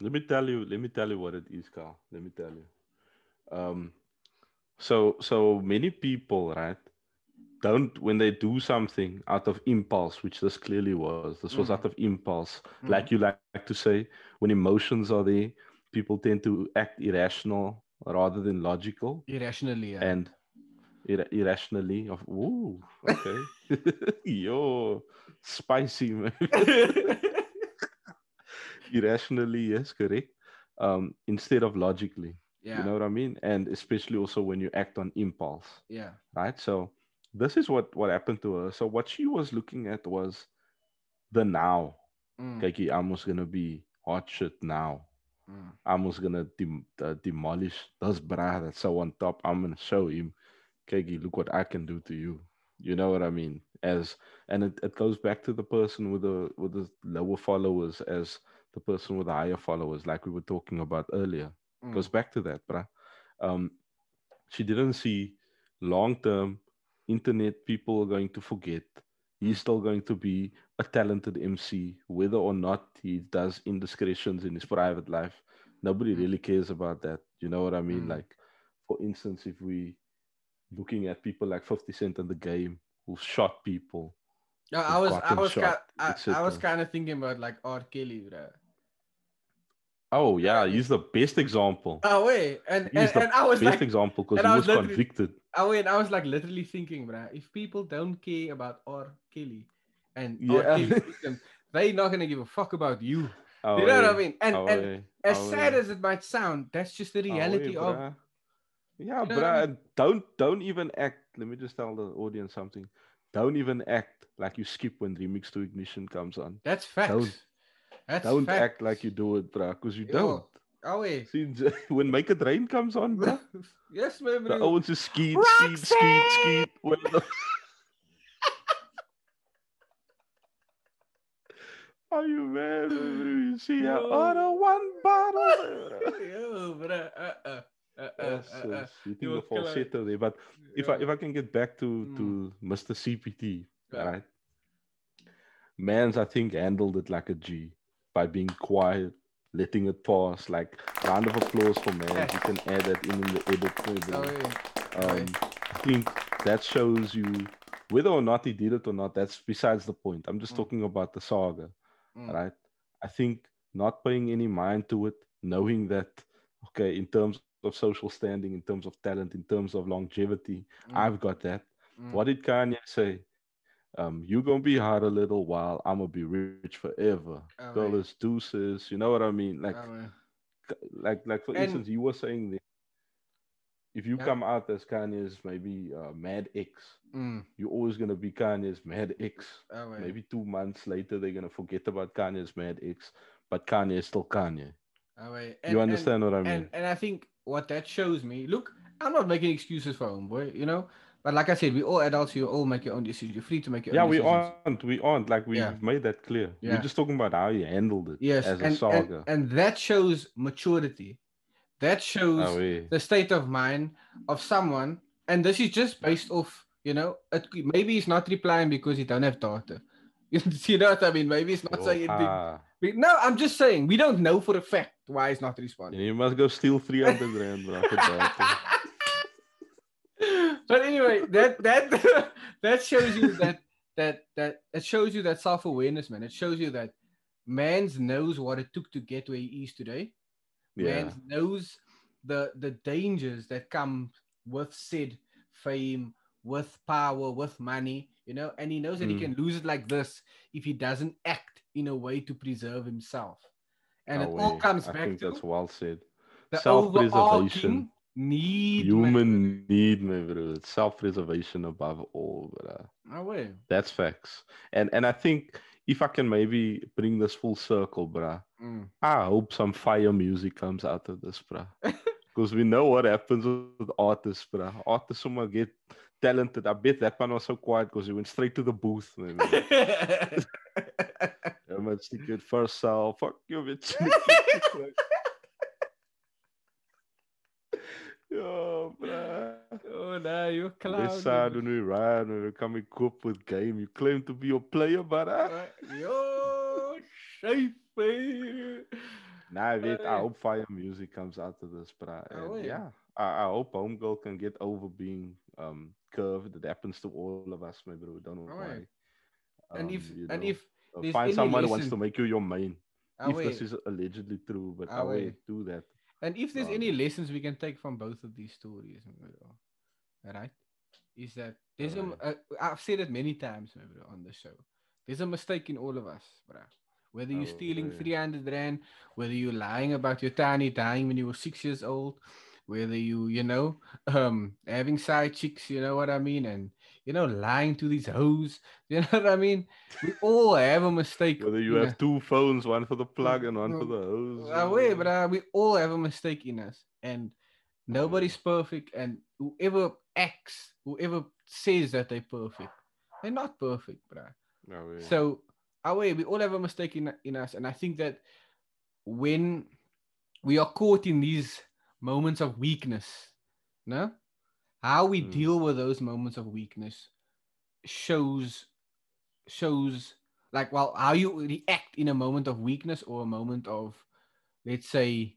Let me tell you. Let me tell you what it is, Kyle. Let me tell you. Um, so so many people, right? Don't when they do something out of impulse, which this clearly was. This was Mm. out of impulse, Mm. like you like to say. When emotions are there, people tend to act irrational rather than logical Irrationally, yeah. and ir- irrationally. Of ooh, okay, yo, spicy man. irrationally, yes, correct. Um, instead of logically. yeah. You know what I mean? And especially also when you act on impulse, yeah. right? So this is what what happened to her. So what she was looking at was the now. Mm, Kijk, I'm was gonna be hot shit now. mm, I'm was gonna dem- uh, demolish this bra that's so on top. I'm gonna show him, Kiki, look what I can do to you. You know what I mean? As and it, it goes back to the person with the with the lower followers as the person with the higher followers, like we were talking about earlier. mm. Goes back to that, bruh. Um, she didn't see long term internet people are going to forget. He's still going to be a talented MC, whether or not he does indiscretions in his private life. Nobody Mm. really cares about that. You know what I mean? Mm. Like, for instance, if we looking at people like 50 Cent in the game who shot people. No, I was, I was, shot, ki- I, I was kind of thinking about like R. Kelly, bruh. Oh yeah, he's the best example. Oh wait, and He's and, the and I was best like, example because he was was convicted. Oh wait, I was like literally thinking, bruh, if people don't care about R. Kelly and R. Yeah. Kelly victims, they not gonna give a fuck about you. Oh, you know what I mean? And Oh, and yeah. as Oh, sad yeah. as it might sound, that's just the reality yeah, of. bruh. Yeah, You know what I mean? Don't don't even act. Let me just tell the audience something. Don't even act like you skip when remix to ignition comes on. That's facts. Don't- that's don't facts. act like you do it, bruh, because you Yo, don't. Oh wait. See, when Make It Rain comes on, bruh, yes, man. the bro. Owens is skeet, skeet, skeet, skeet. Are you mad, bro? You see, I order one bottle. Yo, bruh. Uh, uh, uh, uh, Yes, uh, uh. yes, hitting you the was killer. falsetto there. But if I if I can get back to Mm. to Mr. CPT, Yeah. right? Mans, I think handled it like a G by being quiet, letting it pass. Like round of applause for Mans. You can add that in, in the edit. maybe. Oh. Um, I think that shows you whether or not he did it or not. That's besides the point. I'm just Mm. talking about the saga, Mm. right? I think not paying any mind to it, knowing that okay, in terms of social standing, in terms of talent, in terms of longevity, Mm. I've got that. Mm. What did Kanye say? Um, you gonna be hot a little while. I'm gonna be rich forever. Oh, yeah. is deuces. You know what I mean? Like, Oh, like, like for And- instance, you were saying that if you Yeah. come out as Kanye's maybe uh, Mad X, Mm. you're always gonna be Kanye's Mad X. Oh. Maybe two months later, they're gonna forget about Kanye's Mad X, but Kanye is still Kanye. Oh, yeah. you understand what I mean? and and I think what that shows me, look, I'm not making excuses for homeboy, you know. But like I said, we all adults. You all make your own decisions. You're free to make your yeah, own we decisions. aren't. We aren't. Like we've Yeah. made that clear. Yeah. We're just talking about how you handled it Yes, as a and, and saga. and that shows maturity. That shows Oh, yeah. the state of mind of someone, and this is just based off, you know, it, maybe he's not replying because he don't have data. you know what I mean? Maybe it's not Oh, saying. be- no, I'm just saying we don't know for a fact why he's not responding. you must go steal 300 rand, bro. but anyway, that that that shows you that that that it shows you that self awareness, man. It shows you that man's knows what it took to get where he is today. Yeah. Man knows the the dangers that come with said fame, with power, with money, you know, and he knows that he Mm. can lose it like this if he doesn't act in a way to preserve himself. And No it all comes I back think to that's well said. self-preservation. Need. man. Human need, my bro. Self-preservation above all, bro. No way. That's facts. And and I think if I can maybe bring this full circle, bruh, Mm. I hope some fire music comes out of this, bruh. Because we know what happens with artists, bruh. Artists who get talented. I bet that man was so quiet because he went straight to the booth. Man. Man, stick it first cell. Fuck you, bitch. Yo, bruh. oh Oh, no, you're clown. West side when we ran, when we come equipped with game. You claim to be a player, but uh, Yo, shape. nah, I weet, I hope fire music comes out of this, but Oh, yeah. yeah, I, I hope Homegirl can get over being um curved. It happens to all of us, my bro. Don't know Oh, why. yeah. And Um, if you and if uh, find someone who wants to make you your main. if away, this is allegedly true, but Ah, I will wait. do that. And if there's any lessons we can take from both of these stories, right? Is that there's a, m- uh, I've said it many times, on the show. There's a mistake in all of us, bro. Whether you're Oh, stealing yeah. 300 rand, whether you're lying about your tiny dying when you were six years old, whether you, you know, um, having side chicks, you know what I mean, and you know, lying to these hoes, you know what I mean. We all have a mistake. Whether you have two phones, one for the plug and one for the hose. uh, wait, but uh, we all have a mistake in us, and Oh, nobody's perfect. And whoever acts, whoever says that they're perfect, they're not perfect, bruh. No, wait. So, away, we all have a mistake in in us, and I think that when we are caught in these moments of weakness, no, how we Mm. deal with those moments of weakness shows shows like well how you react in a moment of weakness or a moment of let's say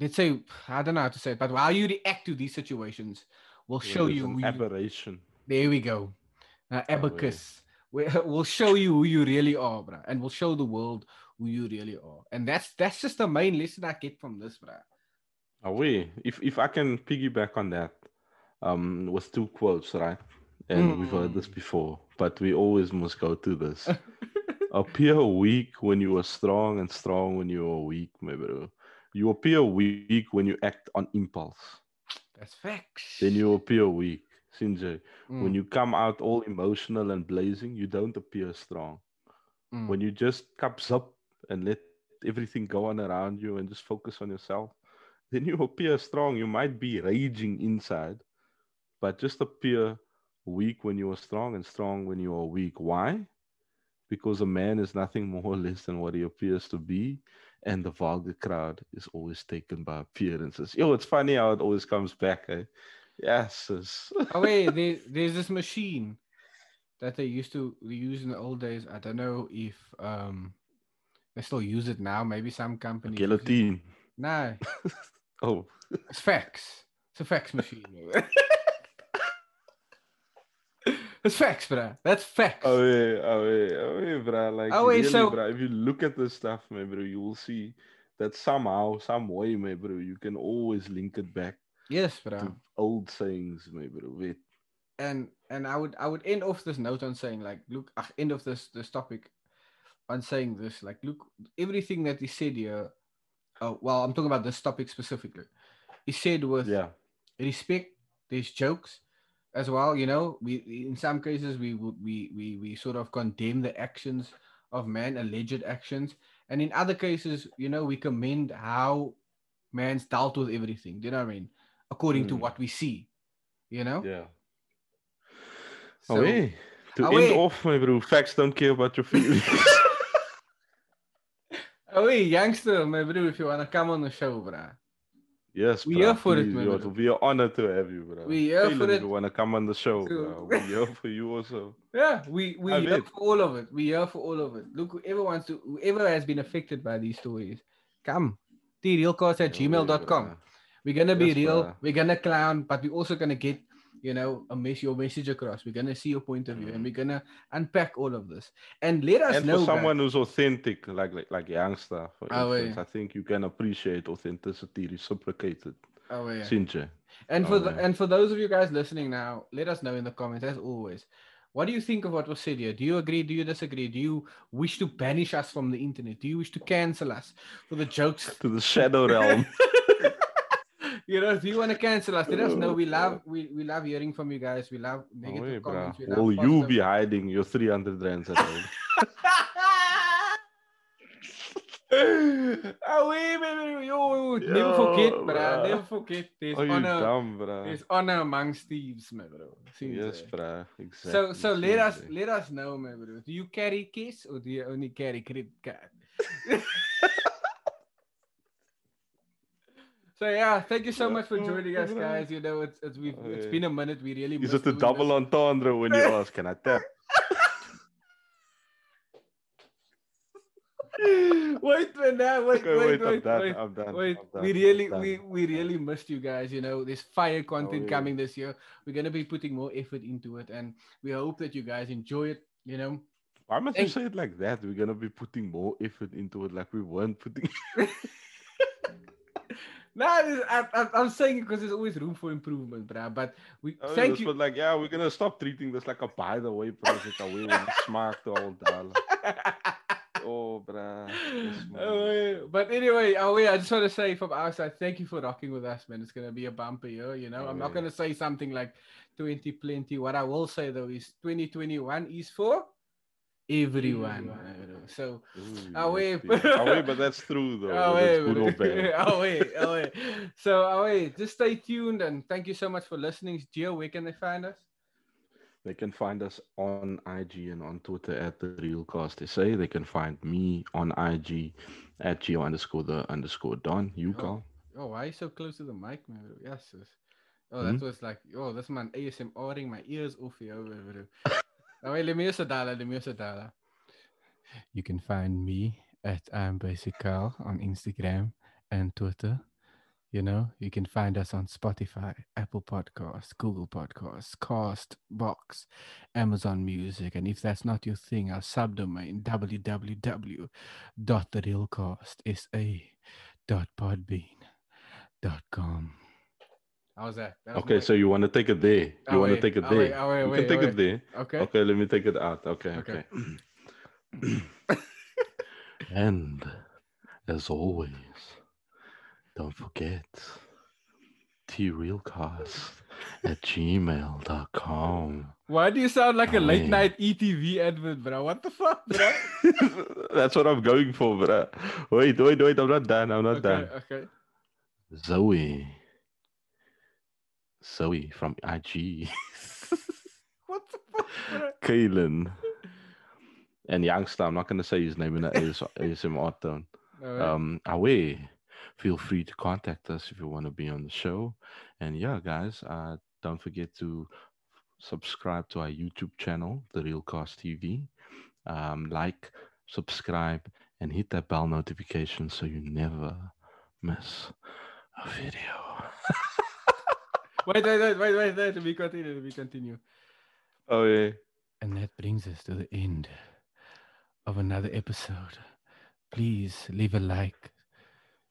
let's say i don't know how to say it but how you react to these situations will show you an who you aberration. there we go. Uh, yeah. abacus. We- We'll show you who you really are, bruh. And we'll show the world who you really are. And that's that's just the main lesson I get from this, bruh. Away. If if I can piggyback on that, um, with two quotes, right? And we've heard this Mm. before, but we always must go to this. appear weak when you are strong, and strong when you are weak, my bro. You appear weak when you act on impulse. That's facts. Then you appear weak. Sinjay, when Mm, you come out all emotional and blazing, you don't appear strong. mm, When you just cups up and let everything go on around you and just focus on yourself, then you appear strong. You might be raging inside, but just appear weak when you are strong and strong when you are weak. Why? Because a man is nothing more or less than what he appears to be, and the vulgar crowd is always taken by appearances. Yo, it's funny how it always comes back. Eh? Yes. oh wait, there, there's this machine that they used to use in the old days. I don't know if um they still use it now. Maybe some companies. it. Guillotine. No, Oh, it's fax. It's a fax machine. it's fax, bruh. That's fax. Oh yeah, oh yeah, oh yeah, bro. Like Oh, really, so- bro. If you look at this stuff, man, bro, you will see that somehow, some way, man, bro, you can always link it back yes, bruh. to old sayings, man, bro. Wait, and and I would I would end off this note on saying like look ach, end of this this topic on saying this like look everything that he said here oh well I'm talking about this topic specifically he said with yeah, respect there's jokes as well you know we in some cases we would we, we we sort of condemn the actions of man alleged actions and in other cases you know we commend how man's dealt with everything do you know what I mean according to Mm. what we see you know yeah. So- yeah. To Oh, end off, my bro, facts don't care about your feelings. Oh, hey, Youngsta, my bro, if you wanna come on the show, bruh. yes, We bro. here for it, please, man, yo. It'll be an honor to have you, bro. We here for Caleb, if it. you wanna come on the show, bro. We here for you also. Yeah, we we I here bet. for all of it. We here for all of it. Look, whoever wants to, whoever has been affected by these stories, come. Therealcast at Yeah, yeah, gmail.com. We're gonna be Yes, real. bruh. We're gonna clown, but we're also gonna get, you know, a mess your message across. We're gonna see your point of view, and Mm. we're gonna unpack all of this. And let us and know. for guys- someone who's authentic, like like, like Youngsta, for Oh, instance, yeah. I think you can appreciate authenticity reciprocated. Oh, yeah. And Oh, for the, yeah. and for those of you guys listening now, let us know in the comments as always. What do you think of what was said here? Do you agree? Do you disagree? Do you wish to banish us from the internet? Do you wish to cancel us for the jokes? To the shadow realm. you know, do you want to cancel us? Let us know. We Oh, love we, we love hearing from you guys. We love Oh, negative hey, bruh. comments. We love Will you be hiding your 300 rands at home? oh, wait, baby. Yo, never Yo, forget, bro. bruh. Never forget. There's you honor. dumb, bro? There's honor amongst thieves, my bro. Seems Yes, bro. Exactly. So so let us let us know, my bro. Do you carry case or do you only carry credit card? So yeah, thank you so much for joining us, Oh, guys. You know, it's it's we've it's been a minute. We really Is missed it a double this. entendre when you ask, can I tap? wait, man, now, wait, Okay, wait, wait, I'm wait, done. I'm done. Wait, I'm done, we really, we, we really missed you guys. You know, there's fire oh, content yeah. coming this year. We're gonna be putting more effort into it, and we hope that you guys enjoy it. You know, Why must you say it like that? We're gonna be putting more effort into it, like we weren't putting. no, it's- I, I, I'm saying it because there's always room for improvement, bruh. But we Oh, thank yes, you. But like, yeah, we're gonna stop treating this like a by the way project. Away when smaak to all dollar. Oh, bruh. Yes. Oh, but anyway, oh yeah, I just want to say from our side, thank you for rocking with us, man. It's gonna be a bumper year, you know. Oh, I'm not gonna say something like 2020. What I will say though is 2021 is for everyone. uh, So Ooh, Away. yes. Away, but that's true though. oh whether wait, it's good or bad. oh wait, oh wait. So oh wait, just stay tuned and thank you so much for listening. Gio, where can they find us? They can find us on IG and on Twitter at the Real Cast SA. They can find me on IG at gio underscore the underscore don. You Oh. Kyle. Oh, why are you so close to the mic, man? Yes. yes. Oh, Hmm? that was like, oh, this man ASMRing my ears off here. bro. oh, wait, let me use a dollar. Let me use a dollar. You can find me at um, I'm Basic Kyle on Instagram and Twitter. You know, you can find us on Spotify, Apple Podcasts, Google Podcasts, Cast, Box, Amazon Music, and if that's not your thing, our subdomain www.therealcast.podbean.com. How's that? that Okay, so you want to take it there? You Oh, want to take it oh, there? wait, oh, wait, you wait, can take oh, it there. okay. Okay, let me take it out. Okay, Okay. okay. And as always, don't forget therealcast at gmail.com. Why do you sound like a Oh, late night ETV advert, bro? What the fuck, bro? That's what I'm going for, bro. Wait, wait, wait. I'm not done. I'm not okay, done. okay. Zoe. Zoe from IG. What the fuck, bro? Kaylin. And Youngsta. I'm not going to say his name in the AS- ASMR tone. Alright. Um, away. Feel free to contact us if you want to be on the show. And yeah, guys, uh, don't forget to subscribe to our YouTube channel, The Real Cast TV. Um, like, subscribe, and hit that bell notification so you never miss a video. wait, wait, wait, wait, wait, wait. Let me continue. We continue. Oh yeah. And that brings us to the end of another episode. Please leave a like,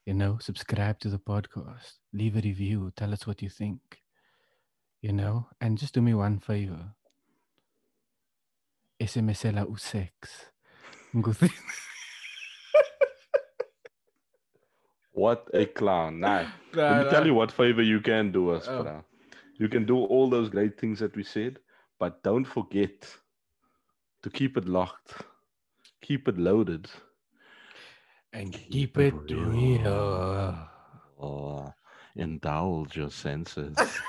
you know, subscribe to the podcast, leave a review, tell us what you think, you know, and just do me one favor. SMSela usex. Nguthi- What a clown. Nah. Nah, Let me tell you what favor you can do us, Oh. bruh. You can do all those great things that we said, but don't forget to keep it locked, keep it loaded, and Keep keep it real. real. or indulge your senses.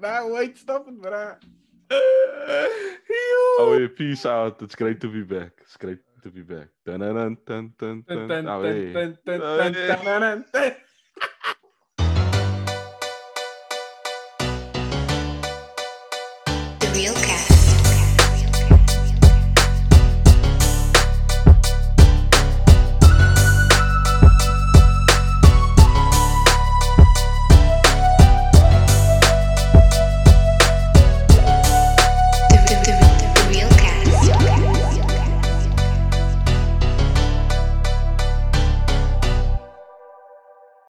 nah, wait, stop it, bruh. oh, yeah, peace out. It's great to be back. It's great to be back. Dun, dun, dun, dun, dun, Dun, dun. dun, Oh, dun,